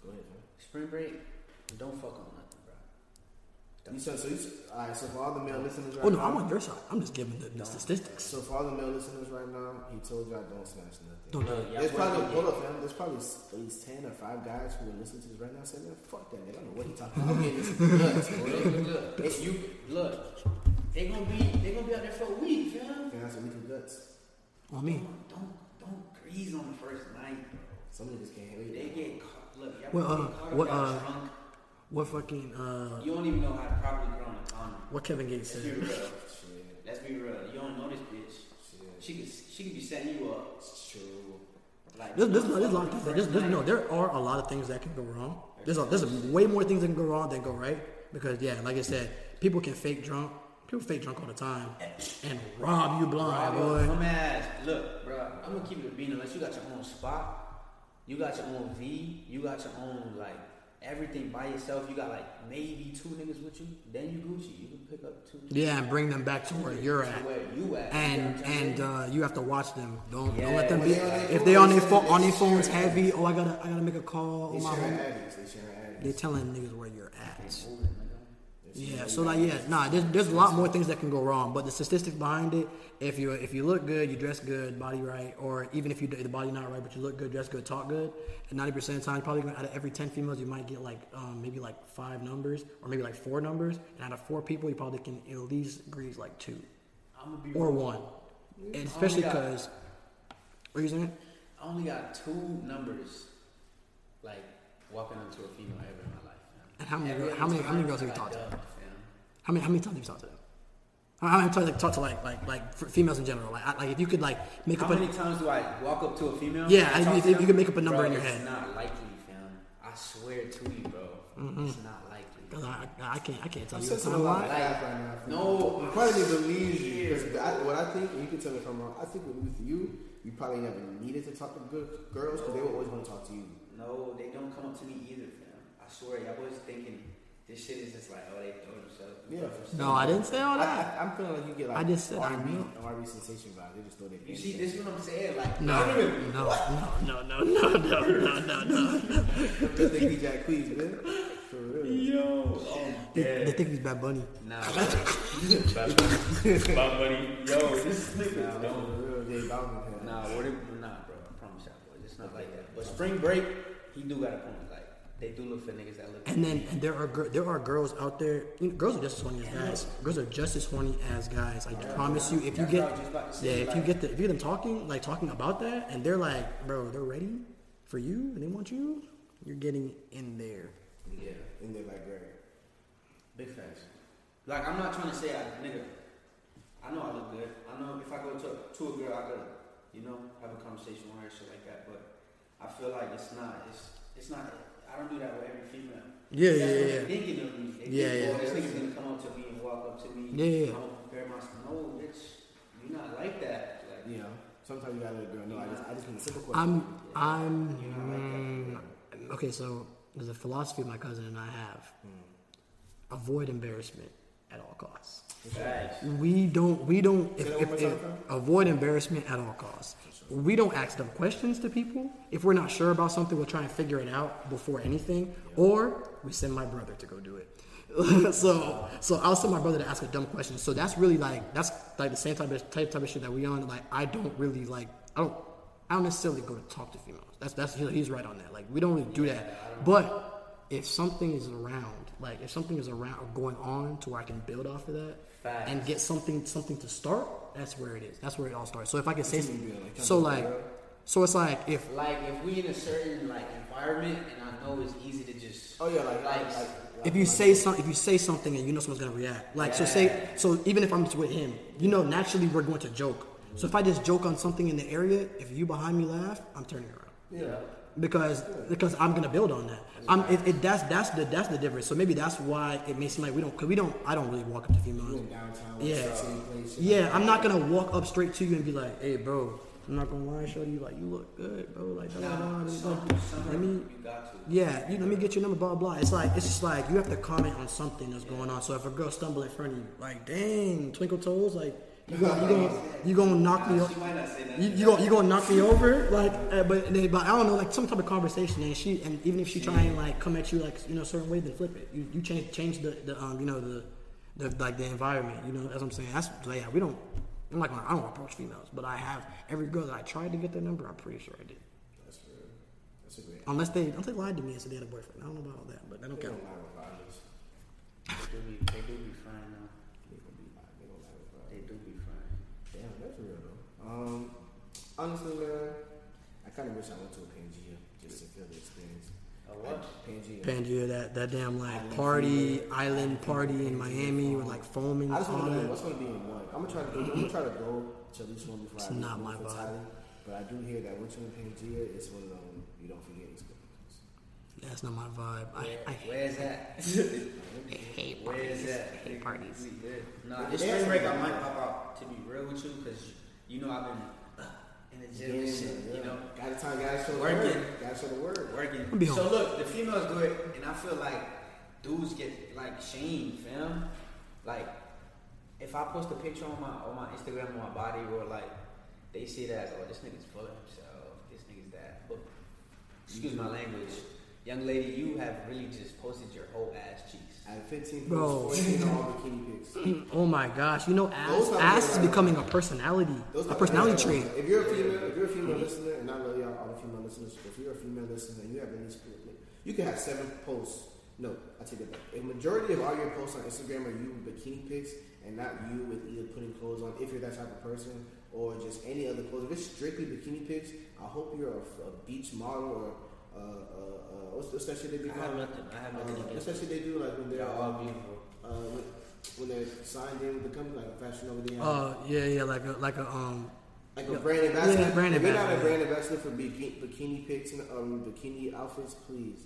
Go ahead, man. spring break. Don't fuck on nothing, bro. You said so. You, all right. So for all the male listeners right oh no, now, I'm on your side. I'm just giving the, the statistics. So for all the male listeners right now, he told y'all don't smash nothing. Don't do it. There's probably gonna hold up, fam. There's probably at least ten or five guys who are listening to this right now saying, "Man, fuck that nigga. I don't know what he talking about. I'm getting this <laughs> nuts. Look, look, look. You look, they gonna be they gonna be out there for a week, fam. And that's a week of guts. On me. Don't don't grease on the first night, bro. Some niggas can't wait. They get caught. Look, y'all Well, get uh, caught what, uh, drunk. What fucking uh You don't even know how to properly grow on a condom. what Kevin Gates Let's be said. real. Shit, Let's be real. You don't know this bitch. shit. She could she could be setting you up. It's true. Like There's, there's, there's a lot of things. There's, there's, no, there are a lot of things that can go wrong. There's a, there's a way more things that can go wrong than go right because yeah, like I said, people can fake drunk. People fake drunk all the time and rob you blind, Bro, boy. Come ass. Look, bro, I'm gonna keep it a bean unless you got your own spot, you got your own V, you got your own like everything by yourself. You got like maybe two niggas with you. Then you Gucci. You can pick up two. Yeah, and bring them back to where you're at. Where you at? And You know what I'm and uh, you have to watch them. Don't don't let them be. They If they on their phone, on their phones heavy, oh I gotta I gotta make a call They on my home. They. They're telling niggas where you're at. Moving, nigga. They Yeah, so like yeah, nah, there's there's a lot more things that can go wrong, but the statistics behind it, if you if you look good, you dress good, body right, or even if you the body not right, but you look good, dress good, talk good, and ninety percent of the time, probably out of every ten females, you might get like um, maybe like five numbers or maybe like four numbers, and out of four people, you probably can at least grease like two I'm be or real. one, and especially because what are you saying? I only got two numbers, like walking up to a female ever in my life. man. And how many Every girl- other how many- how many girls have you talked to? How many how many times have you talked to them? How how many times like talk to like like like females in general? Like I- like if you could like make How up a many times do I walk up to a female? Yeah, and if- talk if to you them? could make up a number Bro, in your it's head. not likely, fam. I swear to you, bro. Mm-hmm. It's not likely. I, I I can't I can't tell I'm you the sensing a time lot of why. crap right now. No, you. you probably need to leave you. here. 'cause I, what I think, and you can tell me if I'm wrong. I think with, with you, you probably never needed to talk to good girls because they would always want to talk to you. No, they don't come up to me either, fam. I swear, y'all boys thinking this shit is just like, oh, they throw themselves. Yeah. No, I didn't say all that. I, I'm feeling like you get like I just said I R&B, knew. R&B sensation vibe. They just throw their. You see, this is what I'm saying. Like, No, no, no, no, no, no, no, no, no, no. They think he Jacquees, man. For real. yo, oh, They, they think he's Bad Bunny. nah, <laughs> Bob Bunny, yo, this Nah, nigga, for don't. real. J Balvin. Nah, what if, nah, bro. I promise y'all, boys, it's not like that. But spring break, he do got a point. They do look for niggas that look. And then and there are gir- there are girls out there. You know, girls are just as horny as guys. Girls are just as horny as guys. I promise you. If you get what I was just about to yeah, if you get the if you get them talking like talking about that, and they're like, bro, they're ready for you, and they want you. You're getting in there. yeah, And they're like, great. big facts. Like, I'm not trying to say, I, nigga, I know I look good. I know if I go to, to a girl, I could, you know, have a conversation with her and shit like that. But I feel like it's not, it's, it's not. I don't do that with every female. Yeah, That's yeah, what yeah. they're thinking of me. They Yeah, think, yeah. Oh, this nigga's gonna come up to me and walk up to me. Yeah, yeah, yeah. I'm gonna prepare myself. No, bitch, you're not like that. Like, You know, sometimes you gotta let a girl know. I just, I just need a simple question. I'm I'm You're not like that. mm, okay. So there's a philosophy my cousin and I have: avoid embarrassment at all costs. Facts. We don't. We don't. If, if, if, avoid embarrassment at all costs. We don't ask dumb questions to people. If we're not sure about something, we'll try and figure it out before anything, or we send my brother to go do it. <laughs> so, so I'll send my brother to ask a dumb question. So that's really like that's like the same type of type, type of shit that we on. Like I don't really like. I don't. I don't necessarily go to talk to females. That's that's he's right on that. Like we don't really do that. But if something is around, like if something is around or going on to where I can build off of that, Facts. and get something something to start, that's where it is. That's where it all starts. So if I can say, What you mean, like, so like, so it's like if Like if we in a certain like environment, and I know it's easy to just Oh yeah, like like, like, like if you say something, if you say something and you know someone's gonna react, like so say, so even if I'm just with him, you know, naturally we're going to joke. So if I just joke on something in the area, if you behind me laugh, I'm turning around yeah. Because because I'm gonna build on that. I'm it, it, that's that's the that's the difference. So maybe that's why it may seem like we don't cause we don't I don't really walk up to females. downtown, Yeah. Side City place, Yeah, like I'm not gonna walk up straight to you and be like, hey bro, I'm not gonna lie, show you like you look good, bro. Like, blah, blah, blah. Nah, Like, some, some let me you got to. yeah, you, let me get your number, blah blah. It's like it's just like you have to comment on something that's going on. So if a girl stumble in front of you, like dang, twinkle toes, like you gonna you gonna you gonna knock me, o- She might not say that. you, you gonna you gonna knock me over, like. Uh, but then- but I don't know, like some type of conversation, and she and even if she try and like come at you like you know a certain way, then flip it. You you change change the, the um you know the the like the environment. You know that's what I'm saying. That's so yeah, we don't. I'm like I don't approach females, but I have every girl that I tried to get their number. I'm pretty sure I did. That's real. That's a great. Unless they unless they lied to me and said they had a boyfriend. I don't know about all that, but that don't They count. don't lie with fathers. They do be, they do be fine though. They gonna be lie- they don't lie with fathers. They do be fine. Damn, that's real though. Um, honestly, man, I kind of wish I went to a Pangea just to feel the experience. A what? Pangea. Pangea, that that damn like Island party fever. island party in Miami with like foaming I just want to know what's going to be in one. I'm gonna try to go. I'm gonna try to go to at least one before It's I leave not one my for vibe. Thailand. But I do hear that once you're in Pangea, it's one of them you don't forget experiences. That's not my vibe. I, Where, I where's that? <laughs> hate parties. Where is parties. that? Hate parties. Nah, this spring break I might pop out to be real with you because you know I've been uh, in the gym and shit, you know, Gotta time, gotta show the Working. word. Gotta show the word. working. So look, the females do it, and I feel like dudes get like shamed, fam. Like if I post a picture on my on my Instagram on my body, or like they see that, oh, this nigga's full of himself, this nigga's that. But excuse my language, young lady, you have really just posted your whole ass cheeks. At 15, Bro. 14, all bikini pics. <laughs> Oh my gosh, you know ass ass is becoming a personality, a personality trait. If you're a female, if you're a female listener, and I love y'all, all the female listeners. If you're a female listener and you have least, you can have seven posts. No, I take it back. A majority of all your posts on Instagram are you with bikini pics, and not you with either putting clothes on. If you're that type of person, or just any other clothes. If it's strictly bikini pics, I hope you're a, a beach model or uh, uh, uh, what's, what's that shit they be I have nothing. I have Uh, nothing what's that shit they do like when They're they're all um, beautiful. uh, when, when they're signed in with the company like a fashion over there? Uh, yeah, yeah, like a like a um. Like a brand ambassador. Yeah, brand if you're not a ambassador. brand ambassador for bikini, bikini pics and um, bikini outfits, please,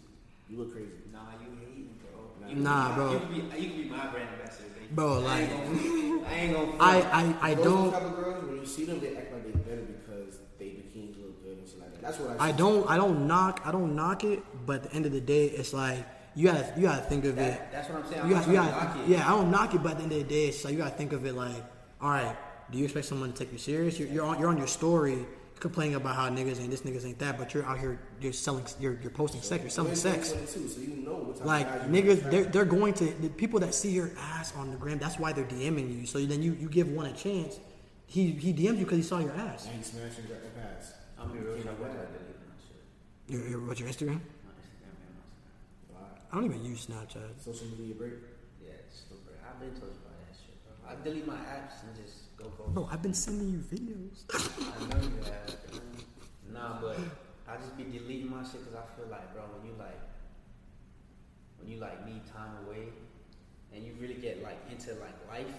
you look crazy. Nah, you hating, bro. Nah. You Nah, be, bro. You can be, you can be my brand ambassador, baby. Bro, I like- ain't gonna, I ain't gonna. I I, I Those don't type of girls, when you see them, they act like they That's what I. I don't I don't knock I don't knock it, but at the end of the day, it's like you gotta you gotta think of it. That's what I'm saying. I'm You not got, you knock it. yeah, I don't knock it, but at the end of the day, it's like you gotta think of it like, all right, do you expect someone to take you serious? You're, you're on you're on your story complaining about how niggas ain't this niggas ain't that, but you're out here you're selling you're you're posting sex, you're selling sex. 2022, so you know Like of guys you niggas, they're, they're going to the people that see your ass on the gram. That's why they're DMing you. So then you, you give one a chance. He he DM'd you because he saw your ass. Now he's smashing the pass. I'm be real. Can't What do did I that. delete? Your, your, what's your Instagram? My Instagram and my Wow. I don't even use Snapchat. Social media break. Yeah, it's stupid. I've been told you about that shit, bro. I delete my apps and just go go. Bro, I've been sending you videos. I know you have. man. Nah, but I just be deleting my shit because I feel like, bro, when you like, when you like need time away, and you really get like into like life,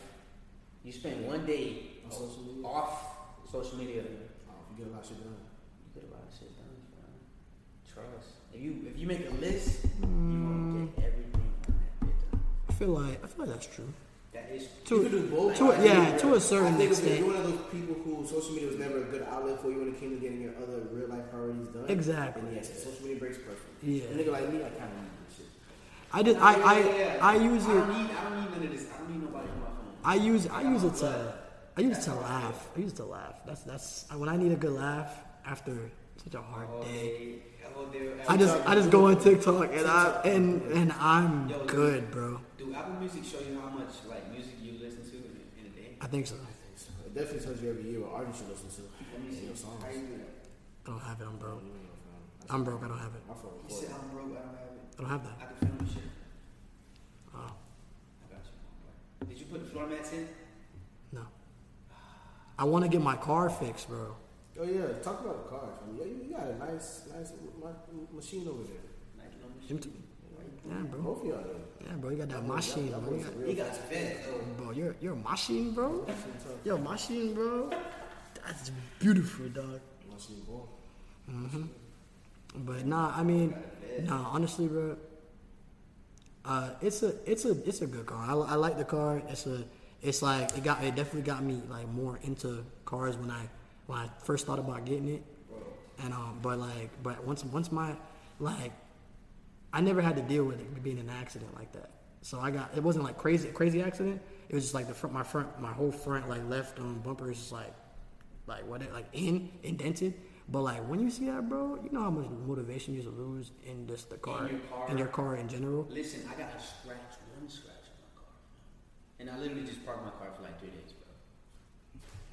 you spend one day On social media? off social media. Oh, you get a lot of shit done. You get a lot of shit done, man. Trust. If you if you make a list, you gonna mm. get everything on that bit done. I feel like I feel like that's true. That is To- you do both. to yeah, to a certain I think if extent. you're one of those people who social media was never a good outlet for you when it came to getting your other real life priorities done. Exactly. Then yes, social media breaks perfect. Yeah. A nigga like me, I kind of need this shit. I just I I, Yeah, yeah, yeah. I use I don't it. need I don't need none of this. I don't need nobody on my phone. I use I use it to I use it to laugh. I use it to laugh. That's that's when I need a good laugh after such a hard All day. day. Oh, I just I just go on TikTok and I and and I'm good, bro. Do Apple Music show you how much like music you listen to in, in a day? I think so. It definitely tells you every year what artist you listen to. Let me see. your songs. How you do? I don't have it. I'm broke. You know, fam. I'm broke. I don't have it. My phone You said. I'm broke. I don't have it. I don't have that. I can film the shit. Oh. I got you. Did you put the floor mats in? No. I want to get my car fixed, bro. Oh yeah, talk about the car. fam. Yeah, you got a nice, nice ma- machine over there. Nice little Them machine. two- Yeah, bro. Both of y'all there. Yeah, bro. You got that machine, Y'all- y'all bro. You got- are real got fed though. Bro, you're you're a machine, bro. Machine tough. Yo, machine, bro. That's beautiful, dog. Machine boy. But nah, I mean, nah, honestly, bro. Uh, it's a it's a it's a good car. I, I like the car. It's a it's like it got it definitely got me like more into cars when I when I first thought about getting it. And um, but like but once once my like I never had to deal with it being an accident like that. So I got it wasn't like crazy crazy accident. It was just like the front my front my whole front like left um bumper is just like like what it like in indented. But like when you see that, bro, you know how much motivation you lose in just the car, your car. in your car in general. Listen, I got a scratch, one scratch on my car. And I literally just parked my car for like three days.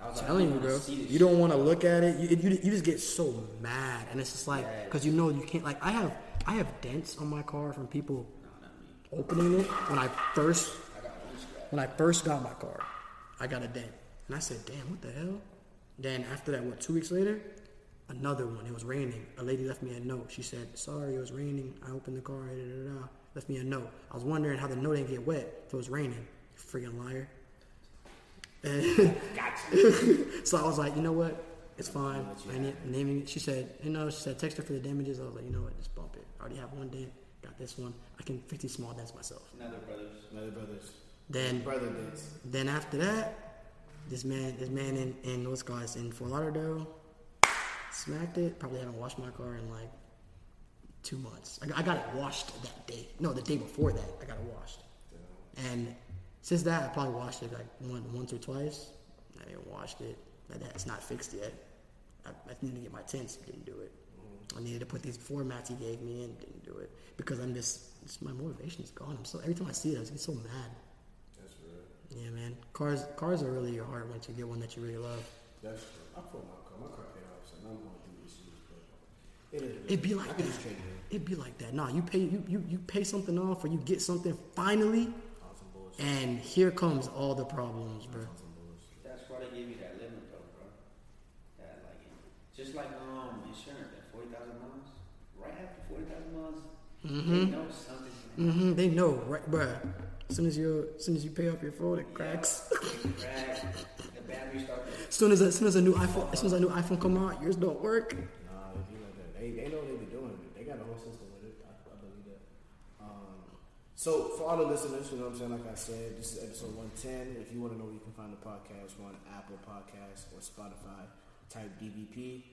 I was like, telling don't you, bro. You don't want to look at it. You, you, you just get so mad, and it's just like because you know you can't. Like I have I have dents on my car from people No, opening it when I first I when I first got my car. I got a dent, and I said, "Damn, what the hell?" Then after that, what two weeks later, another one. It was raining. A lady left me a note. She said, "Sorry, it was raining. I opened the car. Da, da, da, da. Left me a note. I was wondering how the note didn't get wet if it was raining. You freaking liar." And <laughs> so I was like, you know what? It's fine. I naming it. She said, you know, she said text her for the damages. I was like, you know what? Just bump it. I already have one dent. Got this one. I can fix these small dents myself. Another brothers. Another brothers. Then Brother dance. then after that, this man, this man in in what's called in Fort Lauderdale, smacked it. Probably haven't washed my car in like two months. I, got- I got it washed that day. No, the day before that, I got it washed. And since that, I probably washed it like one, once or twice. I didn't washed it. That That's not fixed yet. I, I needed to get my tints. Didn't do it. I needed to put these formats he gave me in. Didn't do it because I'm just, just my motivation is gone. I'm so every time I see it, I just get so mad. That's real. Yeah, man. Cars cars are really your heart once you get one that you really love. That's true. I put my car. My car paid off, so I'm going through issues, but it is. It'd be like can that. just it in. It'd be like that. Nah, you pay you, you, you pay something off or you get something finally On some bullshit. And here comes all the problems, bro. On some bullshit. That's why they give you that limit though, bro. That like, just like um insurance, that forty thousand miles. Right after forty thousand miles, they know something's gonna happen. hmm They know, right, bro. As soon as you as soon as you pay off your phone, it cracks. <laughs> It crack, the battery start to As soon as as soon as a new iPhone as soon as a new iPhone come out, yours don't work. Nah, they be like that. They, they know what they be doing. They got a whole system with it. I, I believe that. Um, so for all the listeners, you know what I'm saying? Like I said, this is episode 110. If you want to know where you can find the podcast, we're on Apple Podcasts or Spotify. Type DVP,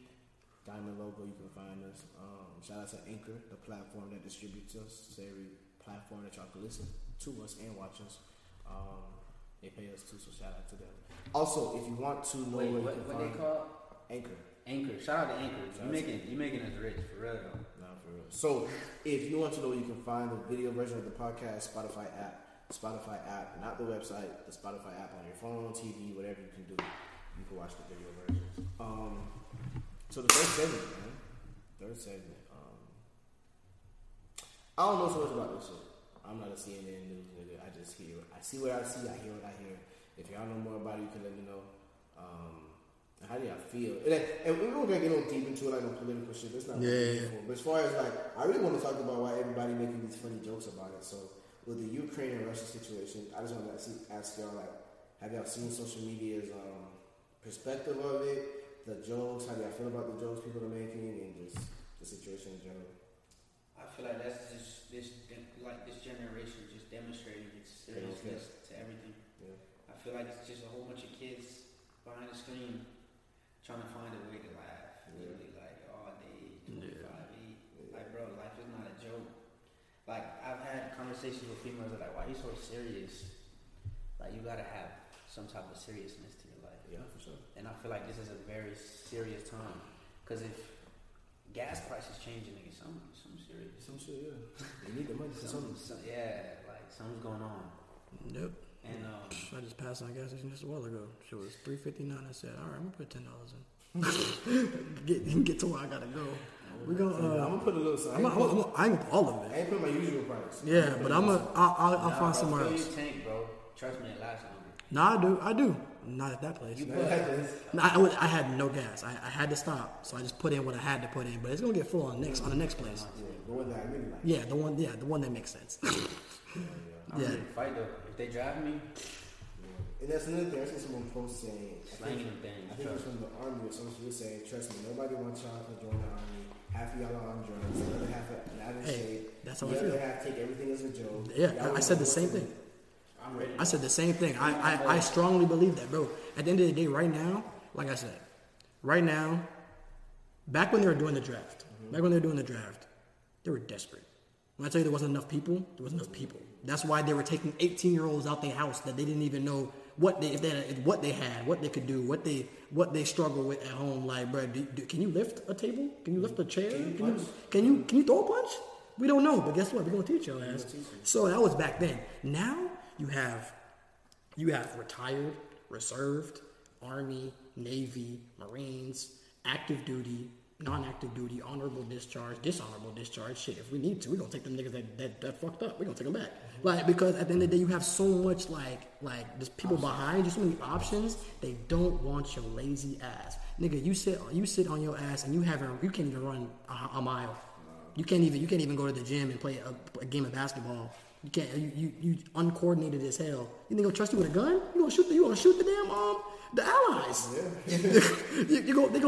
Diamond logo. You can find us. Um, shout out to Anchor, the platform that distributes us. It's every platform that y'all can listen to us and watch us. Um, they pay us too, so shout out to them. Also, if you want to know Wait, where what, you can what find they call? Anchor. Anchor. Shout out to Anchor. You making you making us rich for real though. Nah, for real. So, if you want to know, you can find the video version of the podcast Spotify app. Spotify app, not the website. The Spotify app on your phone, TV, whatever you can do. You can watch the video versions. Um, so the third segment, man. Third segment. Um, I don't know so much about this shit. I'm not a CNN news nigga. I just hear. I see what I see. I hear what I hear. If y'all know more about it, you can let me know. Um, how do y'all feel? And, and we're not gonna get no deep into it, like no political shit. That's not what Yeah, we're yeah. But as far as like, I really want to talk about why everybody making these funny jokes about it. So with the Ukraine and Russia situation, I just want to ask, ask y'all like, have y'all seen social media's um, perspective of it, the jokes? How do y'all feel about the jokes people are making, and just the situation in general? I feel like that's just this like this generation just demonstrating its seriousness to everything. Yeah. I feel like it's just a whole bunch of kids behind the screen trying to find a way to laugh. Literally, like oh, all day, 25, eight. Like, bro, life is not a joke. Like, I've had conversations with females that are like, why are you so serious? Like, you gotta have some type of seriousness to your life. Yeah, for sure. And I feel like this is a very serious time. Because if gas prices changing, nigga, some, some serious. Some shit, yeah. <laughs> They need the money for Some, something. some, yeah, like something's going on. Nope. And um, I just passed on a gas station just a while ago. She was three fifty nine. I said, all right, I'm gonna put ten dollars in. <laughs> get <laughs> get to where I gotta go. We go. I'm Uh, gonna put a little. I I'm, ain't, I'm, put, I'm, I ain't put all of it. I it. ain't put my usual price. Yeah, but I'm gonna. I'll, I'll, I'll nah, find bro, somewhere fill else. your tank, bro. Trust me, it lasts longer. No, I do. I do. Not at that place. You put- like this. No, I, was- I had no gas. I, I had to stop, so I just put in what I had to put in. But it's gonna get full on next on the next place. Yeah, the one that I really like. Yeah, the one. Yeah, the one that makes sense. <laughs> I'm Yeah. Ready to fight though. If they drive me, And that's another thing. I seen someone post saying, I slanging think, them things. I think it was from the army or something. She was saying, "Trust me, nobody wants y'all to join the army. Half of y'all are on drugs. The other half are not in Hey, shape. that's how the I other feel. half take everything as a joke. Yeah, Y'all I, I said the same thing. I'm ready. I said the same thing. I, I, I oh. strongly believe that, bro. At the end of the day, right now, like I said, right now, back when they were doing the draft, mm-hmm. back when they were doing the draft, they were desperate. When I tell you there wasn't enough people, there wasn't enough people. That's why they were taking 18 year olds out their house that they didn't even know what they if they had, what they had, what they could do, what they what they struggle with at home. Like, bro, do, do, can you lift a table? Can you lift a chair? Can you can you can you throw a punch? We don't know, but guess what? We're gonna teach your ass. So that was back then. Now you have you have retired, reserved, Army, Navy, Marines, active duty, non-active duty, honorable discharge, dishonorable discharge. Shit, if we need to, we're gonna take them niggas that, that, that fucked up. We're gonna take them back. Like because at the end of the day, you have so much like like there's people behind you, so many options. They don't want your lazy ass, nigga. You sit you sit on your ass and you haven't you can't even run a, a mile. You can't even you can't even go to the gym and play a, a game of basketball. You can't you, you you uncoordinated as hell. You think gonna trust you with a gun? You gonna shoot the you gonna shoot the damn um the allies. <laughs> you, you go they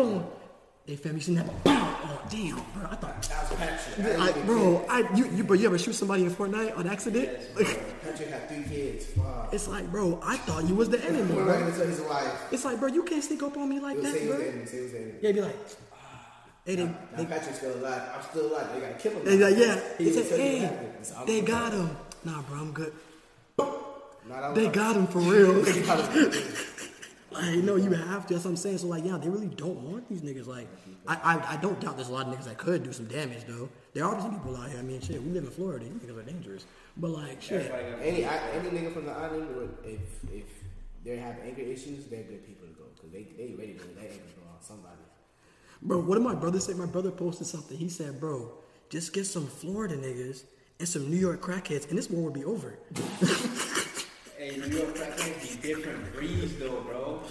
go Hey fam, you seen that? Oh damn, bro! I thought, That was Patrick. I, bro, I you you but you ever shoot somebody in Fortnite on accident? Patrick had three kids. Wow. it's like, bro, I thought you was the enemy, bro. gonna his wife. It's like, bro, you can't sneak up on me like that, say he was bro. enemy. Say he was the enemy. Yeah, be like, hey, they, Now they, Patrick's still alive. I'm still alive. They gotta kill him. they like, yeah. He He said, hey, what happened. So I'm- they got him. Nah, bro, I'm good. Not They got him for real. <laughs> <laughs> They got him. Like, no, you have to. That's what I'm saying. So, like, yeah, they really don't want these niggas. Like, I, I, I don't doubt there's a lot of niggas that could do some damage, though. There are some people out here. I mean, shit, we live in Florida. You niggas are dangerous. But, like, shit. Any I- any nigga from the island, would- if if they have anger issues, they're good people to go because they they ready to let that anger go on somebody. Bro, what did my brother say? My brother posted something. He said, bro, just get some Florida niggas and some New York crackheads, and this war will be over. <laughs> Hey, New York crackheads be different breeds though, bro.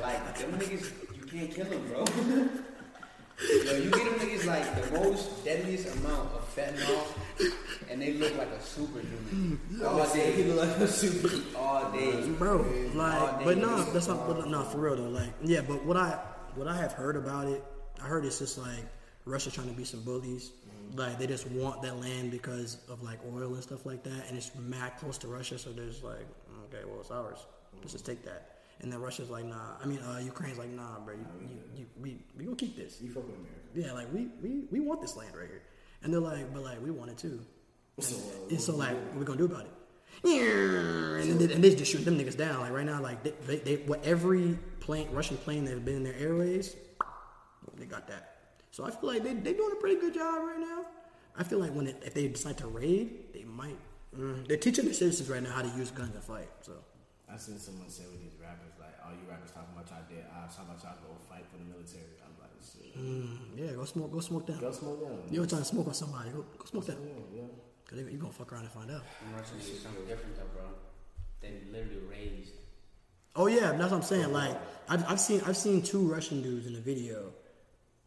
Like them niggas, you can't kill them, bro. <laughs> Yo, you get them niggas like the most deadliest amount of fentanyl, and they look like a superhuman mm, all He day, look like a super. <laughs> all day. bro. All Like, day but no, niggas that's not. But no, for real though. Like, yeah, but what I what I have heard about it, I heard it's just like Russia trying to be some bullies. Mm-hmm. Like they just want that land because of like oil and stuff like that, and it's mad close to Russia, so there's like, okay, well it's ours. Let's just take that. And then Russia's like, nah. I mean, uh, Ukraine's like, nah, bro. You, you, you, we we gonna keep this. You fuck with America. Yeah, like we, we, we want this land right here. And they're like, but like we want it too. So, And so like, what we gonna do about it? Yeah, and, they, and they just shoot them niggas down. Like right now, like they, they, they what every plane, Russian plane that's been in their airways, they got that. So I feel like they they doing a pretty good job right now. I feel like when it, if they decide to raid, they might. Mm, they're teaching the citizens right now how to use guns and fight. So I seen someone say with these rappers like, "All you rappers talking about y'all dead ops, talking about y'all go fight for the military." I'm like, shit. mm, yeah, go smoke, go smoke them. Go smoke them. You ever trying to smoke on somebody? Go, go smoke them. Yeah, yeah. Cause you gonna fuck around and find out. I'm Russian is something different though, bro. They literally raised. Oh yeah, that's what I'm saying. Like I've, I've seen I've seen two Russian dudes in a video,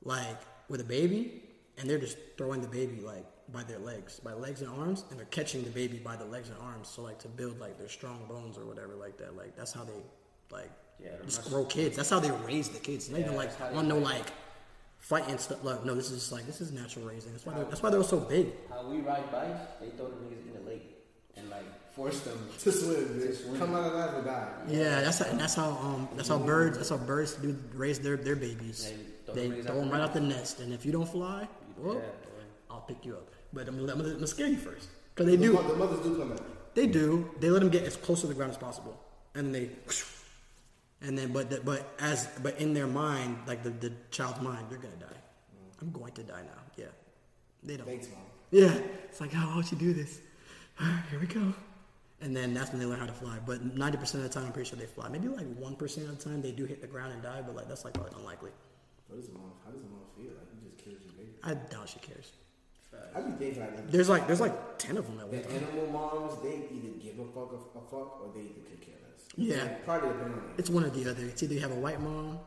like with a baby, and they're just throwing the baby like by their legs, by legs and arms, and they're catching the baby by the legs and arms. So like to build like their strong bones or whatever like that. Like that's how they like Yeah, just grow kids. That's how they raise the kids. Not Yeah, even like that's how they on no like fighting stuff. Like no, this is just like this is natural raising. That's why they're, that's why they're so big. How we ride bikes, they throw the niggas in the lake and like force them. To swim, To bitch. swim. Come out alive or die. Yeah, that's how, and that's how um that's how birds that's how birds do raise their their babies. They throw They them throw them right out the nest, and if you don't fly, well, Yeah. I'll pick you up. But I'm gonna, I'm gonna, I'm gonna scare you first because they The do The mothers do come out. they do they let them get as close to the ground as possible, and they and then but the, but as but in their mind like the the child's mind they're gonna die. Mm. I'm going to die now. Yeah, they don't. Thanks, mom. Yeah, it's like, oh, why don't you do this? Here we go. And then that's when they learn how to fly. But 90% of the time, I'm pretty sure they fly. Maybe like 1% of the time they do hit the ground and die, but like that's like probably unlikely. What a mom? How does a mom feel? Like you just killed your baby. I doubt she cares. I be thinking like There's like there's like 10 of them at one the time. animal moms, they either give a fuck a, a fuck or they either could care less. Yeah. And probably depend on. It's one or the other. It's either you have a white mom,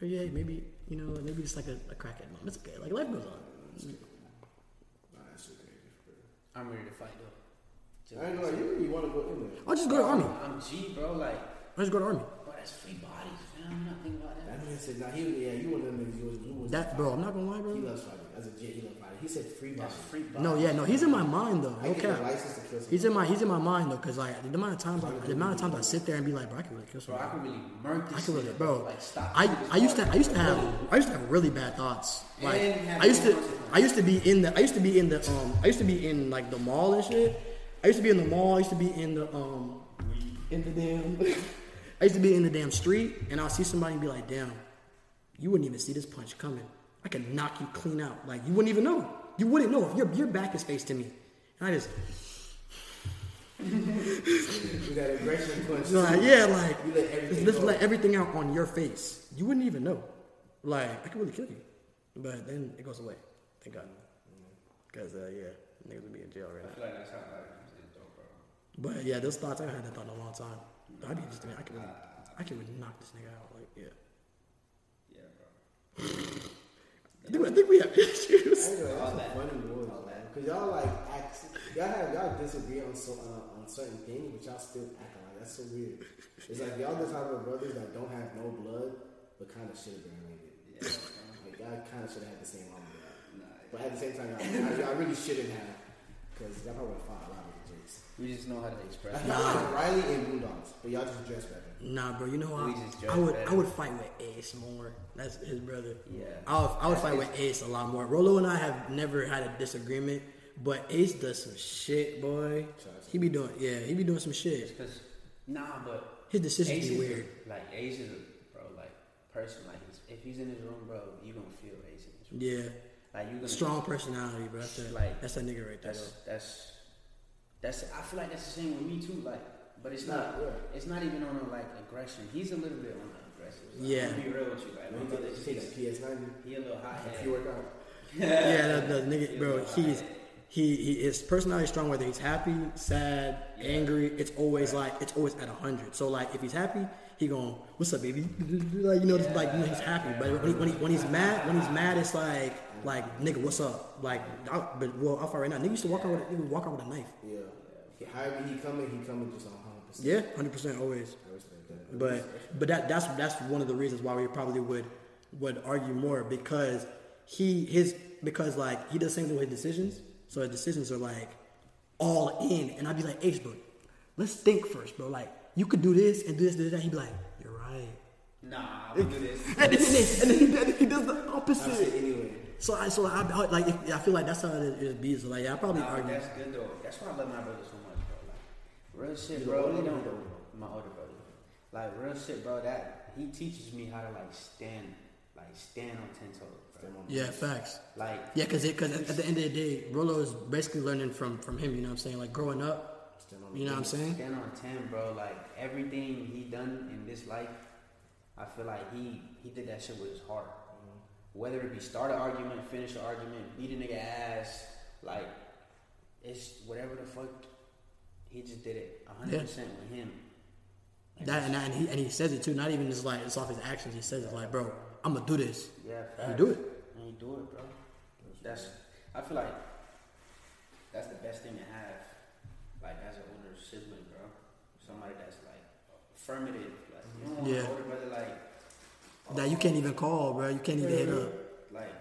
or yeah, maybe you know, maybe it's like a, a crackhead mom. It's okay. Like life goes on. Nah, that's shit crazy. for real. I'm ready to fight though. I ain't gonna you really want to go in there. I'll just go to army. I'm G, bro. Like, I'll just go to army. Bro, that's free bodies, man. I'm not thinking about that. That man said, nah, he, yeah, you one of them niggas, you was, you was That bro, I'm not gonna lie, bro. He loves fighting. As a J, he loves fighting. He said free body. That's free bodies. No, yeah, no, he's in my mind though. I No get license to kill. He's in my he's in my mind though, cause like the amount of times I, the amount of times I sit there and be like, bro, I can really kill Bro, I can really murk this I can really, bro. Like, stop. I, I used to. I used to have I used to have really bad thoughts. Like I used to. I used to be in the I used to be in the um I used to be in like the mall and shit. I used to be in the mall. I used to be in the um in the damn. <laughs> I used to be in the damn street, and I'll see somebody and be like, "Damn, you wouldn't even see this punch coming. I could knock you clean out. Like you wouldn't even know. You wouldn't know if your your back is faced to me." And I just, You got aggression punch. <laughs> like, yeah, like You let everything just let everything out on your face. You wouldn't even know. Like I could really kill you, but then it goes away. Thank God. Because uh, yeah, niggas would be in jail right I now. feel like that's how life is, though, bro. But yeah, those thoughts I had that thought in a long time. I'd be just I could really, I could really knock this nigga out. Like yeah. Yeah, bro. I think, I think we have issues. I ain't gonna lie, All that's that. funny boys, man. Cause y'all like act, y'all have y'all disagree on so uh, on certain things, but y'all still act like that's so weird. It's like y'all the type of brothers that don't have no blood, but kind of should have been related. Yeah. Like y'all kind of should have had the same mom. and dad. Nah, But at the same time, y'all, y'all really shouldn't have, cause y'all probably fought a lot of the jakes. We just know how to express That's it. not like Riley and Boondocks, but y'all just dress better. Nah, bro. You know We what? I would better. I would fight with Ace more. That's his brother. Yeah. I would, I would fight with Ace a lot more. Rolo and I have never had a disagreement, but Ace does some shit, boy. He be doing yeah, he be doing some shit. Because, nah, but. His decisions Ace be is weird. a- Like, Ace is a, bro, like, person. Like, if he's in his room, bro, you going to feel Ace in his room. Yeah, Like, you strong personality, bro. That's that, Like, that's that nigga right there. That's, that's, that's, I feel like that's the same with me, too. Like, but it's not, Yeah. it's not even on a, like, aggression. He's a little bit on the aggressive. side. Yeah. I'm be real with you. Like, When my you brother, take, you he's, PS90, he a little hot if you headed. work out. <laughs> Yeah, that, that nigga, bro. He's he, he his personality is strong. Whether he's happy, sad, Yeah. angry, it's always like it's always at hundred. So like if he's happy, he going, "What's up, baby?" <laughs> Like you know, just like you know, he's happy. But when, he, when, he, when he's mad, when he's mad, it's like like nigga, what's up? Like, I, but well, I'll fight right now. Nigga used to walk out with nigga would walk out with a knife. Yeah. He- However he coming, he coming just on 100%. Yeah, hundred percent always. I respect that. But but that that's that's one of the reasons why we probably would would argue more because he his because like he does the same thing with his decisions. So his decisions are like all in, and I'd be like, Ace, bro, let's think first, bro. Like you could do this and do this, do that. He'd be like, you're right. Nah, we do this. And then, and then, and then he, does the I say opposite. anyway. So I so I, I like if, I feel like that's how it is. Be so like I probably Nah, argue. that's good though. That's why I love my brother so much, bro. Like real shit, You bro. the They older don't. or My older brother. Like real shit, bro. That he teaches me how to like stand, like stand on ten toes, bro. Stand Yeah, facts. Like Yeah, because because at, at the end of the day, Rolo is basically learning from from him. You know what I'm saying? Like growing up. You know what I'm saying? stand on ten, bro. Like everything he done in this life, I feel like he he did that shit with his heart. Whether it be start an argument, finish an argument, beat a nigga ass, like it's whatever the fuck. He just did it hundred Yeah. percent with him. And That and, and he and he says it too. Not even just like it's off his actions. He says it like, bro, I'm gonna do this. Yeah, You do it. And you do it, bro. That's I feel like that's the best thing to have, like as an older sibling, bro. Somebody that's like affirmative. Like you want Yeah. older brother like That you can't even call, bro. You can't even hit up. like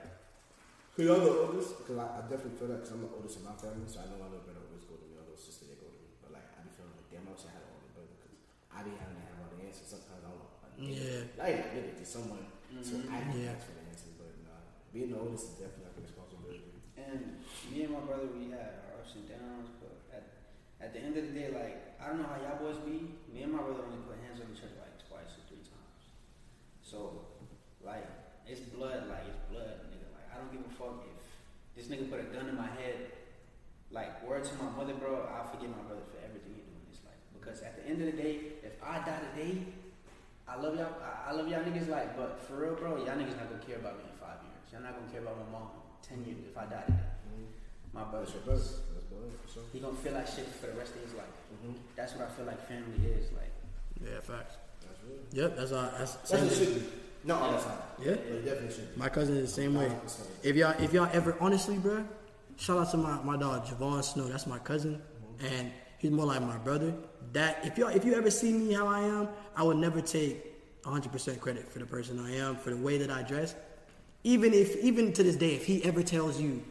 Cause y'all the oldest, because I, I definitely feel that because I'm the oldest in my family, so I know my little brother always go to me, my little sister they go to me. But like I be feeling like damn, I wish I had an older brother because I be having to have all the answers. Sometimes I don't. Like, Yeah. I ain't admit it to someone, so I can Yeah. ask for the answer. But nah, being the oldest is definitely like a responsibility. and me and my brother we had our ups and downs, but at at the end of the day, like I don't know how y'all boys be. Me and my brother only put hands on each other like twice or three times. So like it's blood, like it's blood, nigga. Like I don't give a fuck if this nigga put a gun in my head. Like word to my mother, bro, I'll forgive my brother for everything he do in his life. Because at the end of the day, if I die today, I love y'all. I, I love y'all niggas. Like, but for real, bro, y'all niggas not gonna care about me in five years. Y'all not gonna care about my mom in ten years if I die today. My That's brother, your brother. That's brother for sure. he gonna feel like shit for the rest of his life. Mm-hmm. That's what I feel like family is. Like, Yeah, facts. Yep, that's all. That's That's what it should be. Not all the time. Yeah. But it definitely should be. My cousin is the same way. If y'all if y'all ever honestly, bro, shout out to my, my dog Javon Snow. That's my cousin, mm-hmm. and he's more like my brother. That if y'all if you ever see me how I am, I would never take 100 percent credit for the person I am for the way that I dress. Even if even to this day, if he ever tells you,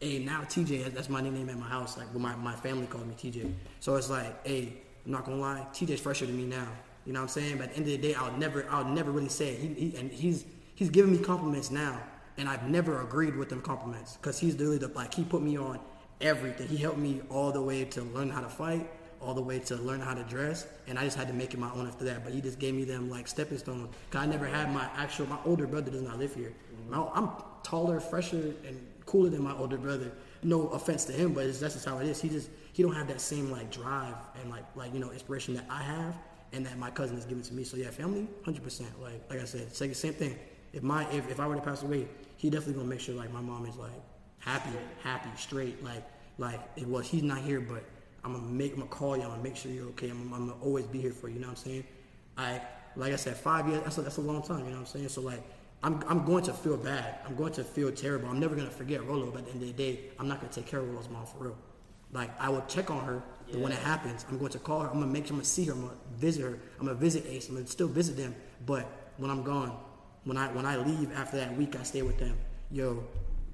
"Hey, now TJ," that's my nickname at my house. Like, well, my my family called me TJ. So it's like, hey, I'm not gonna lie, TJ's fresher than me now. You know what I'm saying? But at the end of the day, I'll never I'll never really say it. He, he and he's he's giving me compliments now, and I've never agreed with them compliments because he's really the like he put me on everything. He helped me all the way to learn how to fight, all the way to learn how to dress, and I just had to make it my own after that. But he just gave me them like stepping stones. Cause I never had my actual my older brother does not live here. Mm-hmm. My- I'm taller, fresher, and cooler than my older brother. No offense to him, but that's just how it is. He just he don't have that same like drive and like like you know inspiration that I have and that my cousin is giving to me. So yeah, family, hundred percent. Like like I said, same thing. If my if, if I were to pass away, he definitely gonna make sure like my mom is like happy, happy, straight. Like like it was. He's not here, but I'm gonna make I'm gonna call you. I'm gonna make sure you're okay. I'm, I'm gonna always be here for you. You know what I'm saying? I like I said, five years. That's a, that's a long time. You know what I'm saying? So like. I'm, I'm going to feel bad. I'm going to feel terrible. I'm never going to forget Rolo, but at the end of the day, I'm not going to take care of Rolo's mom for real. Like, I will check on her, but when it happens, I'm going to call her. I'm going to make sure I'm going to see her. I'm going to visit her. I'm going to visit Ace. I'm going to still visit them. But when I'm gone, when I when I leave after that week, I stay with them. Yo,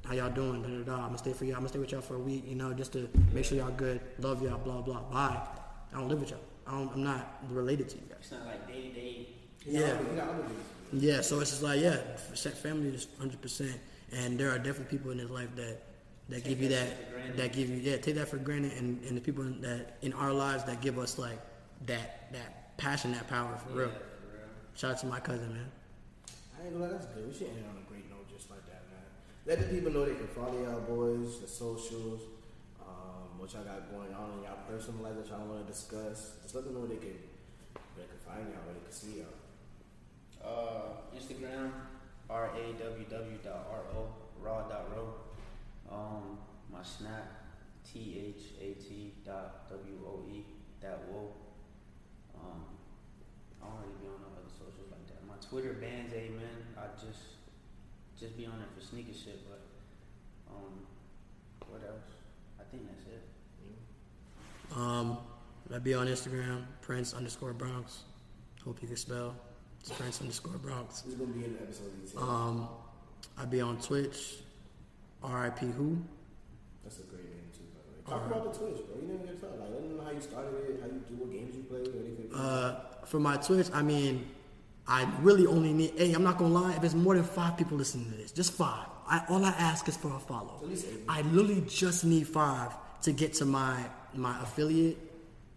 how y'all doing? Da, da, da. I'm going to stay for y'all. I'm going to stay with y'all for a week, you know, just to make sure y'all good. Love y'all, blah, blah. Bye. I don't live with y'all. I don't, I'm not related to you guys. It's not like day to day. Yeah. other- you got other dudes. Yeah, so it's just like yeah, family is hundred percent, and there are definitely people in his life that that give you that that shit for granted. that give you yeah take that for granted, and, and the people that in our lives that give us like that that passion, that power for real. For real. Shout out to my cousin, man. I ain't gonna lie, that's good. We should end on a great note just like that, man. Let the people know they can follow y'all boys, the socials, um, what y'all got going on in y'all personal life that y'all want to discuss. Just let them know where they can, where they can find y'all, where they can see y'all. Uh, Instagram, R A Um, my Snap, T H A T dot W O E, that wo. Um, I don't really be on no other socials like that. My Twitter, Bands amen. I just, just be on there for sneaker shit, but, um, what else? I think that's it. Um, I'd be on Instagram, Prince underscore Bronx. Hope you can spell. It's Prince underscore Bronx. This is gonna be in the episode. Um, I'd be on Twitch, R.I.P. Who. That's a great name too, by the way. Talk about the Twitch, bro. You never get. Like, let them know how you started it, how you do, what games you play, or anything. Uh, for my Twitch, I mean, I really only need. Hey, I'm not gonna lie. If there's more than five people listening to this, just five. I, all I ask is for a follow. At least eight. I literally just need five to get to my my affiliate,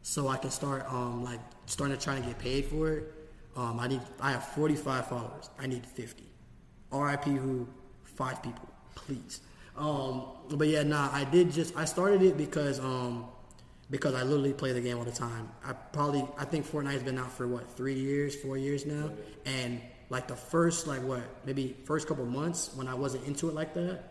so I can start um like starting to try to get paid for it. Um, I need. I have 45 followers. I need 50. R.I.P. Who? Five people, please. Um, but yeah, nah. I did just. I started it because um because I literally play the game all the time. I probably I think Fortnite's been out for what three years, four years now, and like the first like what maybe first couple months when I wasn't into it like that,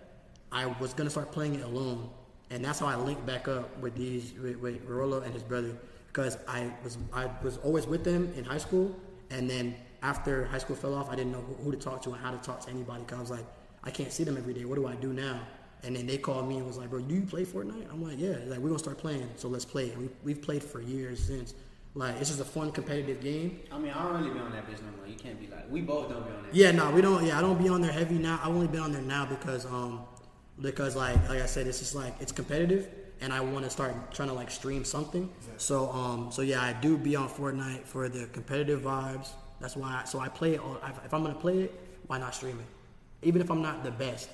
I was gonna start playing it alone, and that's how I linked back up with these with, with Rolo and his brother because I was I was always with them in high school, and then after high school fell off, I didn't know who, who to talk to and how to talk to anybody because I was like I can't see them every day. What do I do now? And then they called me and was like, "Bro, do you play Fortnite?" I'm like, "Yeah." Like we're gonna start playing, so let's play. And we, we've played for years since. Like it's just a fun competitive game. I mean, I don't really be on that bitch no more. You can't be like, we both don't be on that. Yeah, no, we don't. Yeah, I don't be on there heavy now. I've only been on there now because um because like like I said, it's just like it's competitive, and I want to start trying to like stream something. So um so yeah, I do be on Fortnite for the competitive vibes. That's why. I, so I play it. All, if if I'm gonna play it, why not stream it? Even if I'm not the best,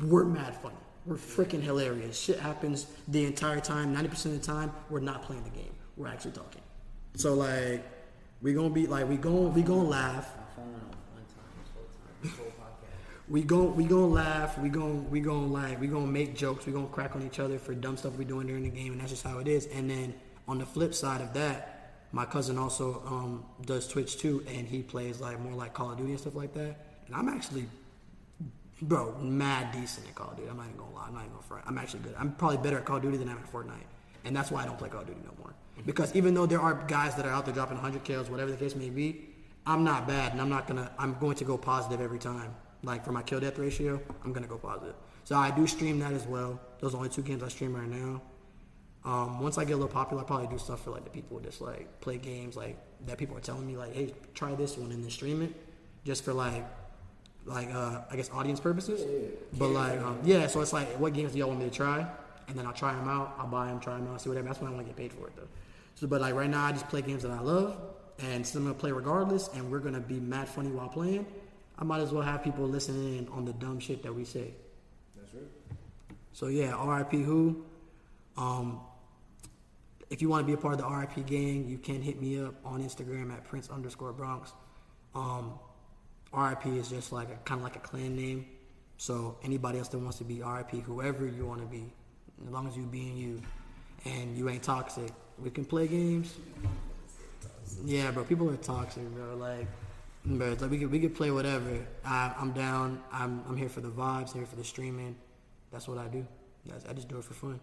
we're mad funny. We're freaking hilarious. Shit happens the entire time. Ninety percent of the time, we're not playing the game. We're actually talking. So like, we're gonna be like, we gon' we gonna laugh. My phone on one time this whole time, this whole podcast. We gon' we gonna laugh. We gon' we gon' like we gonna make jokes. We gonna crack on each other for dumb stuff we're doing during the game, and that's just how it is. And then on the flip side of that, my cousin also um, does Twitch too, and he plays like more like Call of Duty and stuff like that. And I'm actually, bro, mad decent at Call of Duty. I'm not even gonna lie. I'm not even gonna front. I'm actually good. I'm probably better at Call of Duty than I'm at Fortnite. and that's why I don't play Call of Duty no more. Because even though there are guys that are out there dropping 100 kills, whatever the case may be, I'm not bad, and I'm not gonna. I'm going to go positive every time. Like for my kill death ratio, I'm gonna go positive. So I do stream that as well. Those are only two games I stream right now. Um, once I get a little popular, I probably do stuff for like the people who just like play games like that. People are telling me like, hey, try this one and then stream it, just for like, like uh, I guess audience purposes. But like, um, yeah. So it's like, what games do y'all want me to try? And then I'll try them out. I'll buy them, try them out, see whatever. That's when I want to get paid for it though. So, but like right now, I just play games that I love, and so I'm gonna play regardless. And we're gonna be mad funny while playing. I might as well have people listening in on the dumb shit that we say. That's right. So yeah, RIP Who. Um, if you want to be a part of the RIP gang, you can hit me up on Instagram at Prince underscore Bronx. Um, RIP is just like a kind of like a clan name. So anybody else that wants to be RIP, whoever you want to be, as long as you being you, and you ain't toxic, we can play games. Yeah, bro, people are toxic, bro. Like, bro, like we could we could play whatever. I, I'm down. I'm I'm here for the vibes, here for the streaming. That's what I do. That's, I just do it for fun.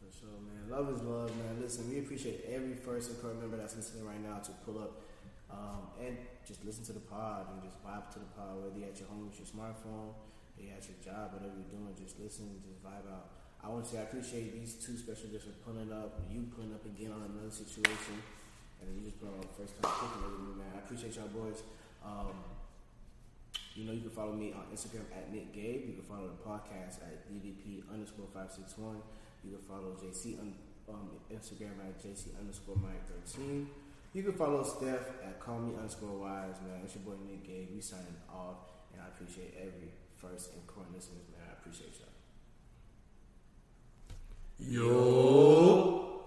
For sure, man. Love is love, man. Listen, we appreciate every first and current member that's listening right now to pull up um, and just listen to the pod and just vibe to the pod, whether you're at your home with your smartphone, or you're at your job, whatever you're doing, just listen, just vibe out. I want to say I appreciate these two special guests for pulling up, you pulling up again on another situation, and then you just put on first time it with me, man. I appreciate y'all boys. Um, you know, you can follow me on Instagram at Nick Gabe. You can follow the podcast at DDP underscore 561. You can follow JC on um, Instagram at JC underscore Mike 13. You can follow Steph at Call Me underscore Wise, man. It's your boy Nick Gabe. We signing off, and I appreciate every first and current listeners, man. I appreciate y'all. Yo.